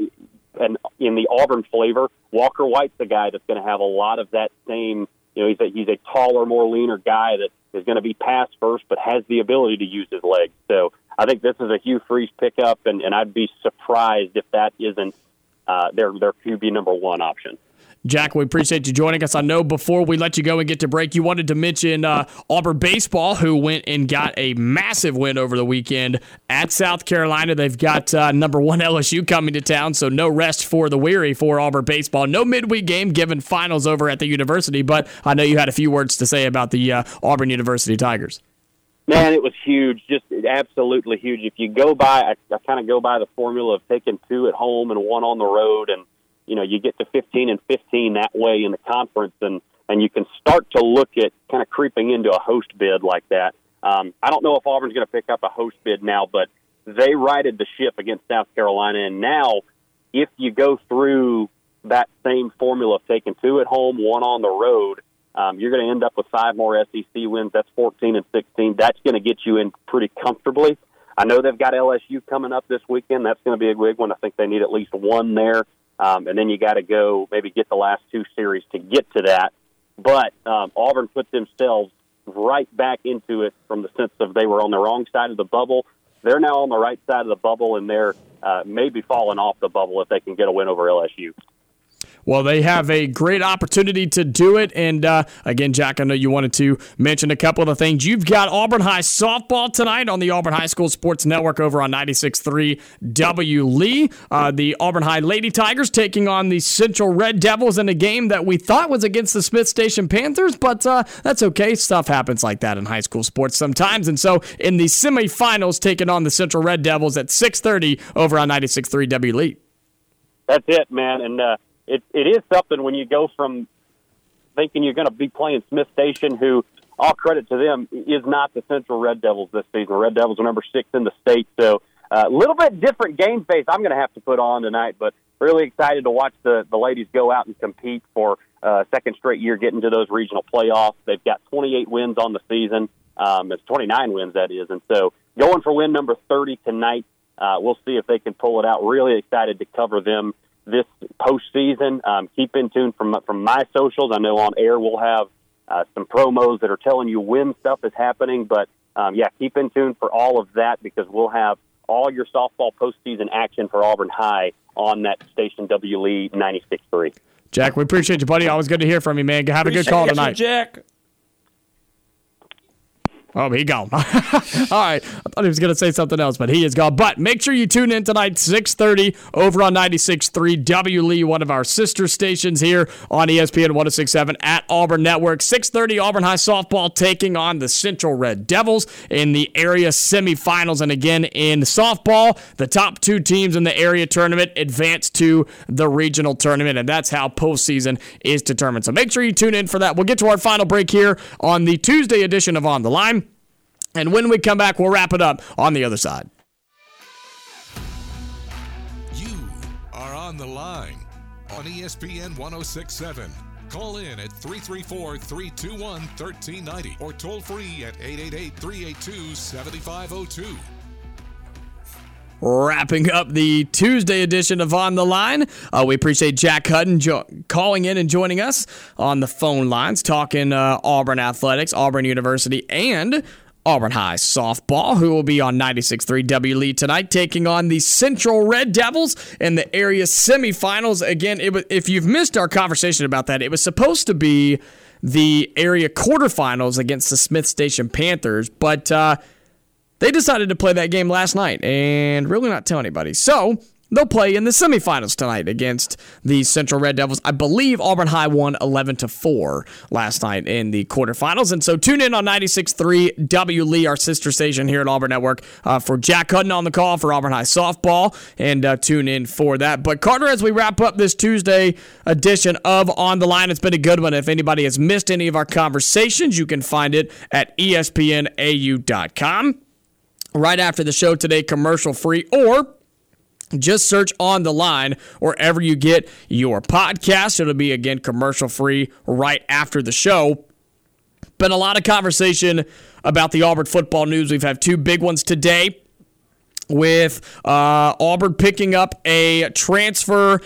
and in the Auburn flavor, Walker White's the guy that's going to have a lot of that same. You know, he's a, he's a taller, more leaner guy that is going to be pass first, but has the ability to use his legs. So I think this is a Hugh Freeze pickup, and, and I'd be surprised if that isn't uh, their their QB number one option. Jack, we appreciate you joining us. I know before we let you go and get to break, you wanted to mention uh, Auburn baseball, who went and got a massive win over the weekend at South Carolina. They've got uh, number one LSU coming to town, so no rest for the weary for Auburn baseball. No midweek game given finals over at the university, but I know you had a few words to say about the uh, Auburn University Tigers. Man, it was huge, just absolutely huge. If you go by, I, I kind of go by the formula of taking two at home and one on the road, and you know you get to 15 and 15 that way in the conference, and and you can start to look at kind of creeping into a host bid like that. Um, I don't know if Auburn's going to pick up a host bid now, but they righted the ship against South Carolina, and now if you go through that same formula of taking two at home, one on the road um, you're going to end up with five more SEC wins. That's 14 and 16. That's going to get you in pretty comfortably. I know they've got LSU coming up this weekend. That's going to be a big one. I think they need at least one there. Um, and then you got to go maybe get the last two series to get to that. But um, Auburn put themselves right back into it from the sense of they were on the wrong side of the bubble. They're now on the right side of the bubble, and they're uh, maybe falling off the bubble if they can get a win over LSU. Well, they have a great opportunity to do it. And uh, again, Jack, I know you wanted to mention a couple of the things. You've got Auburn High softball tonight on the Auburn High School Sports Network over on 96.3 W. Lee. Uh, the Auburn High Lady Tigers taking on the Central Red Devils in a game that we thought was against the Smith Station Panthers, but uh, that's okay. Stuff happens like that in high school sports sometimes. And so in the semifinals, taking on the Central Red Devils at 6.30 over on 96.3 W. Lee. That's it, man. And, uh, it it is something when you go from thinking you're going to be playing Smith Station, who all credit to them is not the Central Red Devils this season. Red Devils are number six in the state, so a uh, little bit different game face. I'm going to have to put on tonight, but really excited to watch the the ladies go out and compete for uh, second straight year, getting to those regional playoffs. They've got 28 wins on the season. Um, it's 29 wins that is, and so going for win number 30 tonight. Uh, we'll see if they can pull it out. Really excited to cover them this postseason. Um, keep in tune from from my socials. I know on air we'll have uh, some promos that are telling you when stuff is happening. But um, yeah, keep in tune for all of that because we'll have all your softball postseason action for Auburn High on that station W Lee 96.3. Jack, we appreciate you, buddy. Always good to hear from you, man. Have a good call tonight. Jack. Oh, he gone. [laughs] All right. I thought he was going to say something else, but he is gone. But make sure you tune in tonight, 6.30, over on 96.3 W. Lee, one of our sister stations here on ESPN 1067 at Auburn Network. 6.30, Auburn High Softball taking on the Central Red Devils in the area semifinals. And again, in softball, the top two teams in the area tournament advance to the regional tournament, and that's how postseason is determined. So make sure you tune in for that. We'll get to our final break here on the Tuesday edition of On the Line. And when we come back, we'll wrap it up on the other side. You are on the line on ESPN 1067. Call in at 334 321 1390 or toll free at 888 382 7502. Wrapping up the Tuesday edition of On the Line. Uh, we appreciate Jack Hutton jo- calling in and joining us on the phone lines, talking uh, Auburn Athletics, Auburn University, and Auburn High softball, who will be on 96.3 W Lee tonight, taking on the Central Red Devils in the area semifinals. Again, was, if you've missed our conversation about that, it was supposed to be the area quarterfinals against the Smith Station Panthers, but uh, they decided to play that game last night and really not tell anybody. So they'll play in the semifinals tonight against the Central Red Devils. I believe Auburn High won 11 to 4 last night in the quarterfinals. And so tune in on 96.3 W Lee, our sister station here at Auburn Network, uh, for Jack Hutton on the call for Auburn High softball. And uh, tune in for that. But Carter, as we wrap up this Tuesday edition of On the Line, it's been a good one. If anybody has missed any of our conversations, you can find it at espnau.com right after the show today, commercial free, or just search on the line wherever you get your podcast. It'll be again commercial free right after the show. Been a lot of conversation about the Auburn football news. We've had two big ones today with uh, Auburn picking up a transfer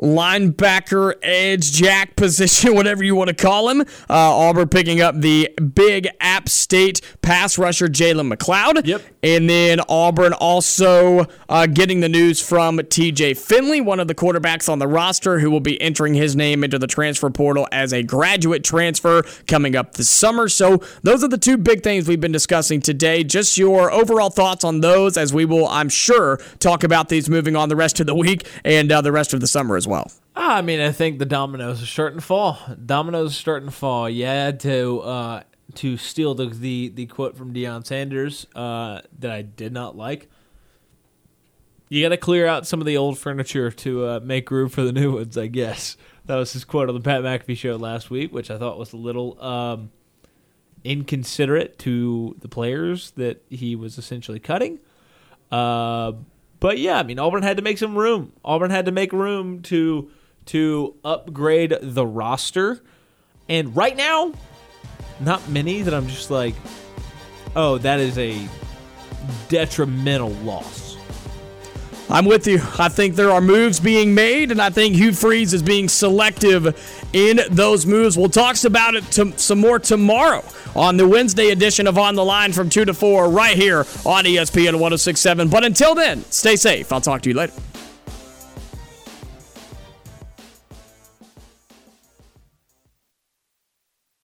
linebacker, edge, jack position, [laughs] whatever you want to call him. Uh, Auburn picking up the big App State pass rusher, Jalen McLeod. Yep. And then Auburn also uh, getting the news from TJ Finley, one of the quarterbacks on the roster, who will be entering his name into the transfer portal as a graduate transfer coming up this summer. So those are the two big things we've been discussing today. Just your overall thoughts on those, as we will, I'm sure, talk about these moving on the rest of the week and uh, the rest of the summer as well. Ah, I mean, I think the dominoes are starting to fall. Dominoes are starting to fall. Yeah, to uh, to steal the, the the quote from Deion Sanders uh, that I did not like. You got to clear out some of the old furniture to uh, make room for the new ones. I guess that was his quote on the Pat McAfee show last week, which I thought was a little um, inconsiderate to the players that he was essentially cutting. Uh, but yeah, I mean, Auburn had to make some room. Auburn had to make room to to upgrade the roster, and right now, not many that I'm just like, oh, that is a detrimental loss. I'm with you. I think there are moves being made, and I think Hugh Freeze is being selective in those moves. We'll talk about it to, some more tomorrow on the Wednesday edition of On the Line from 2 to 4 right here on ESPN 1067. But until then, stay safe. I'll talk to you later.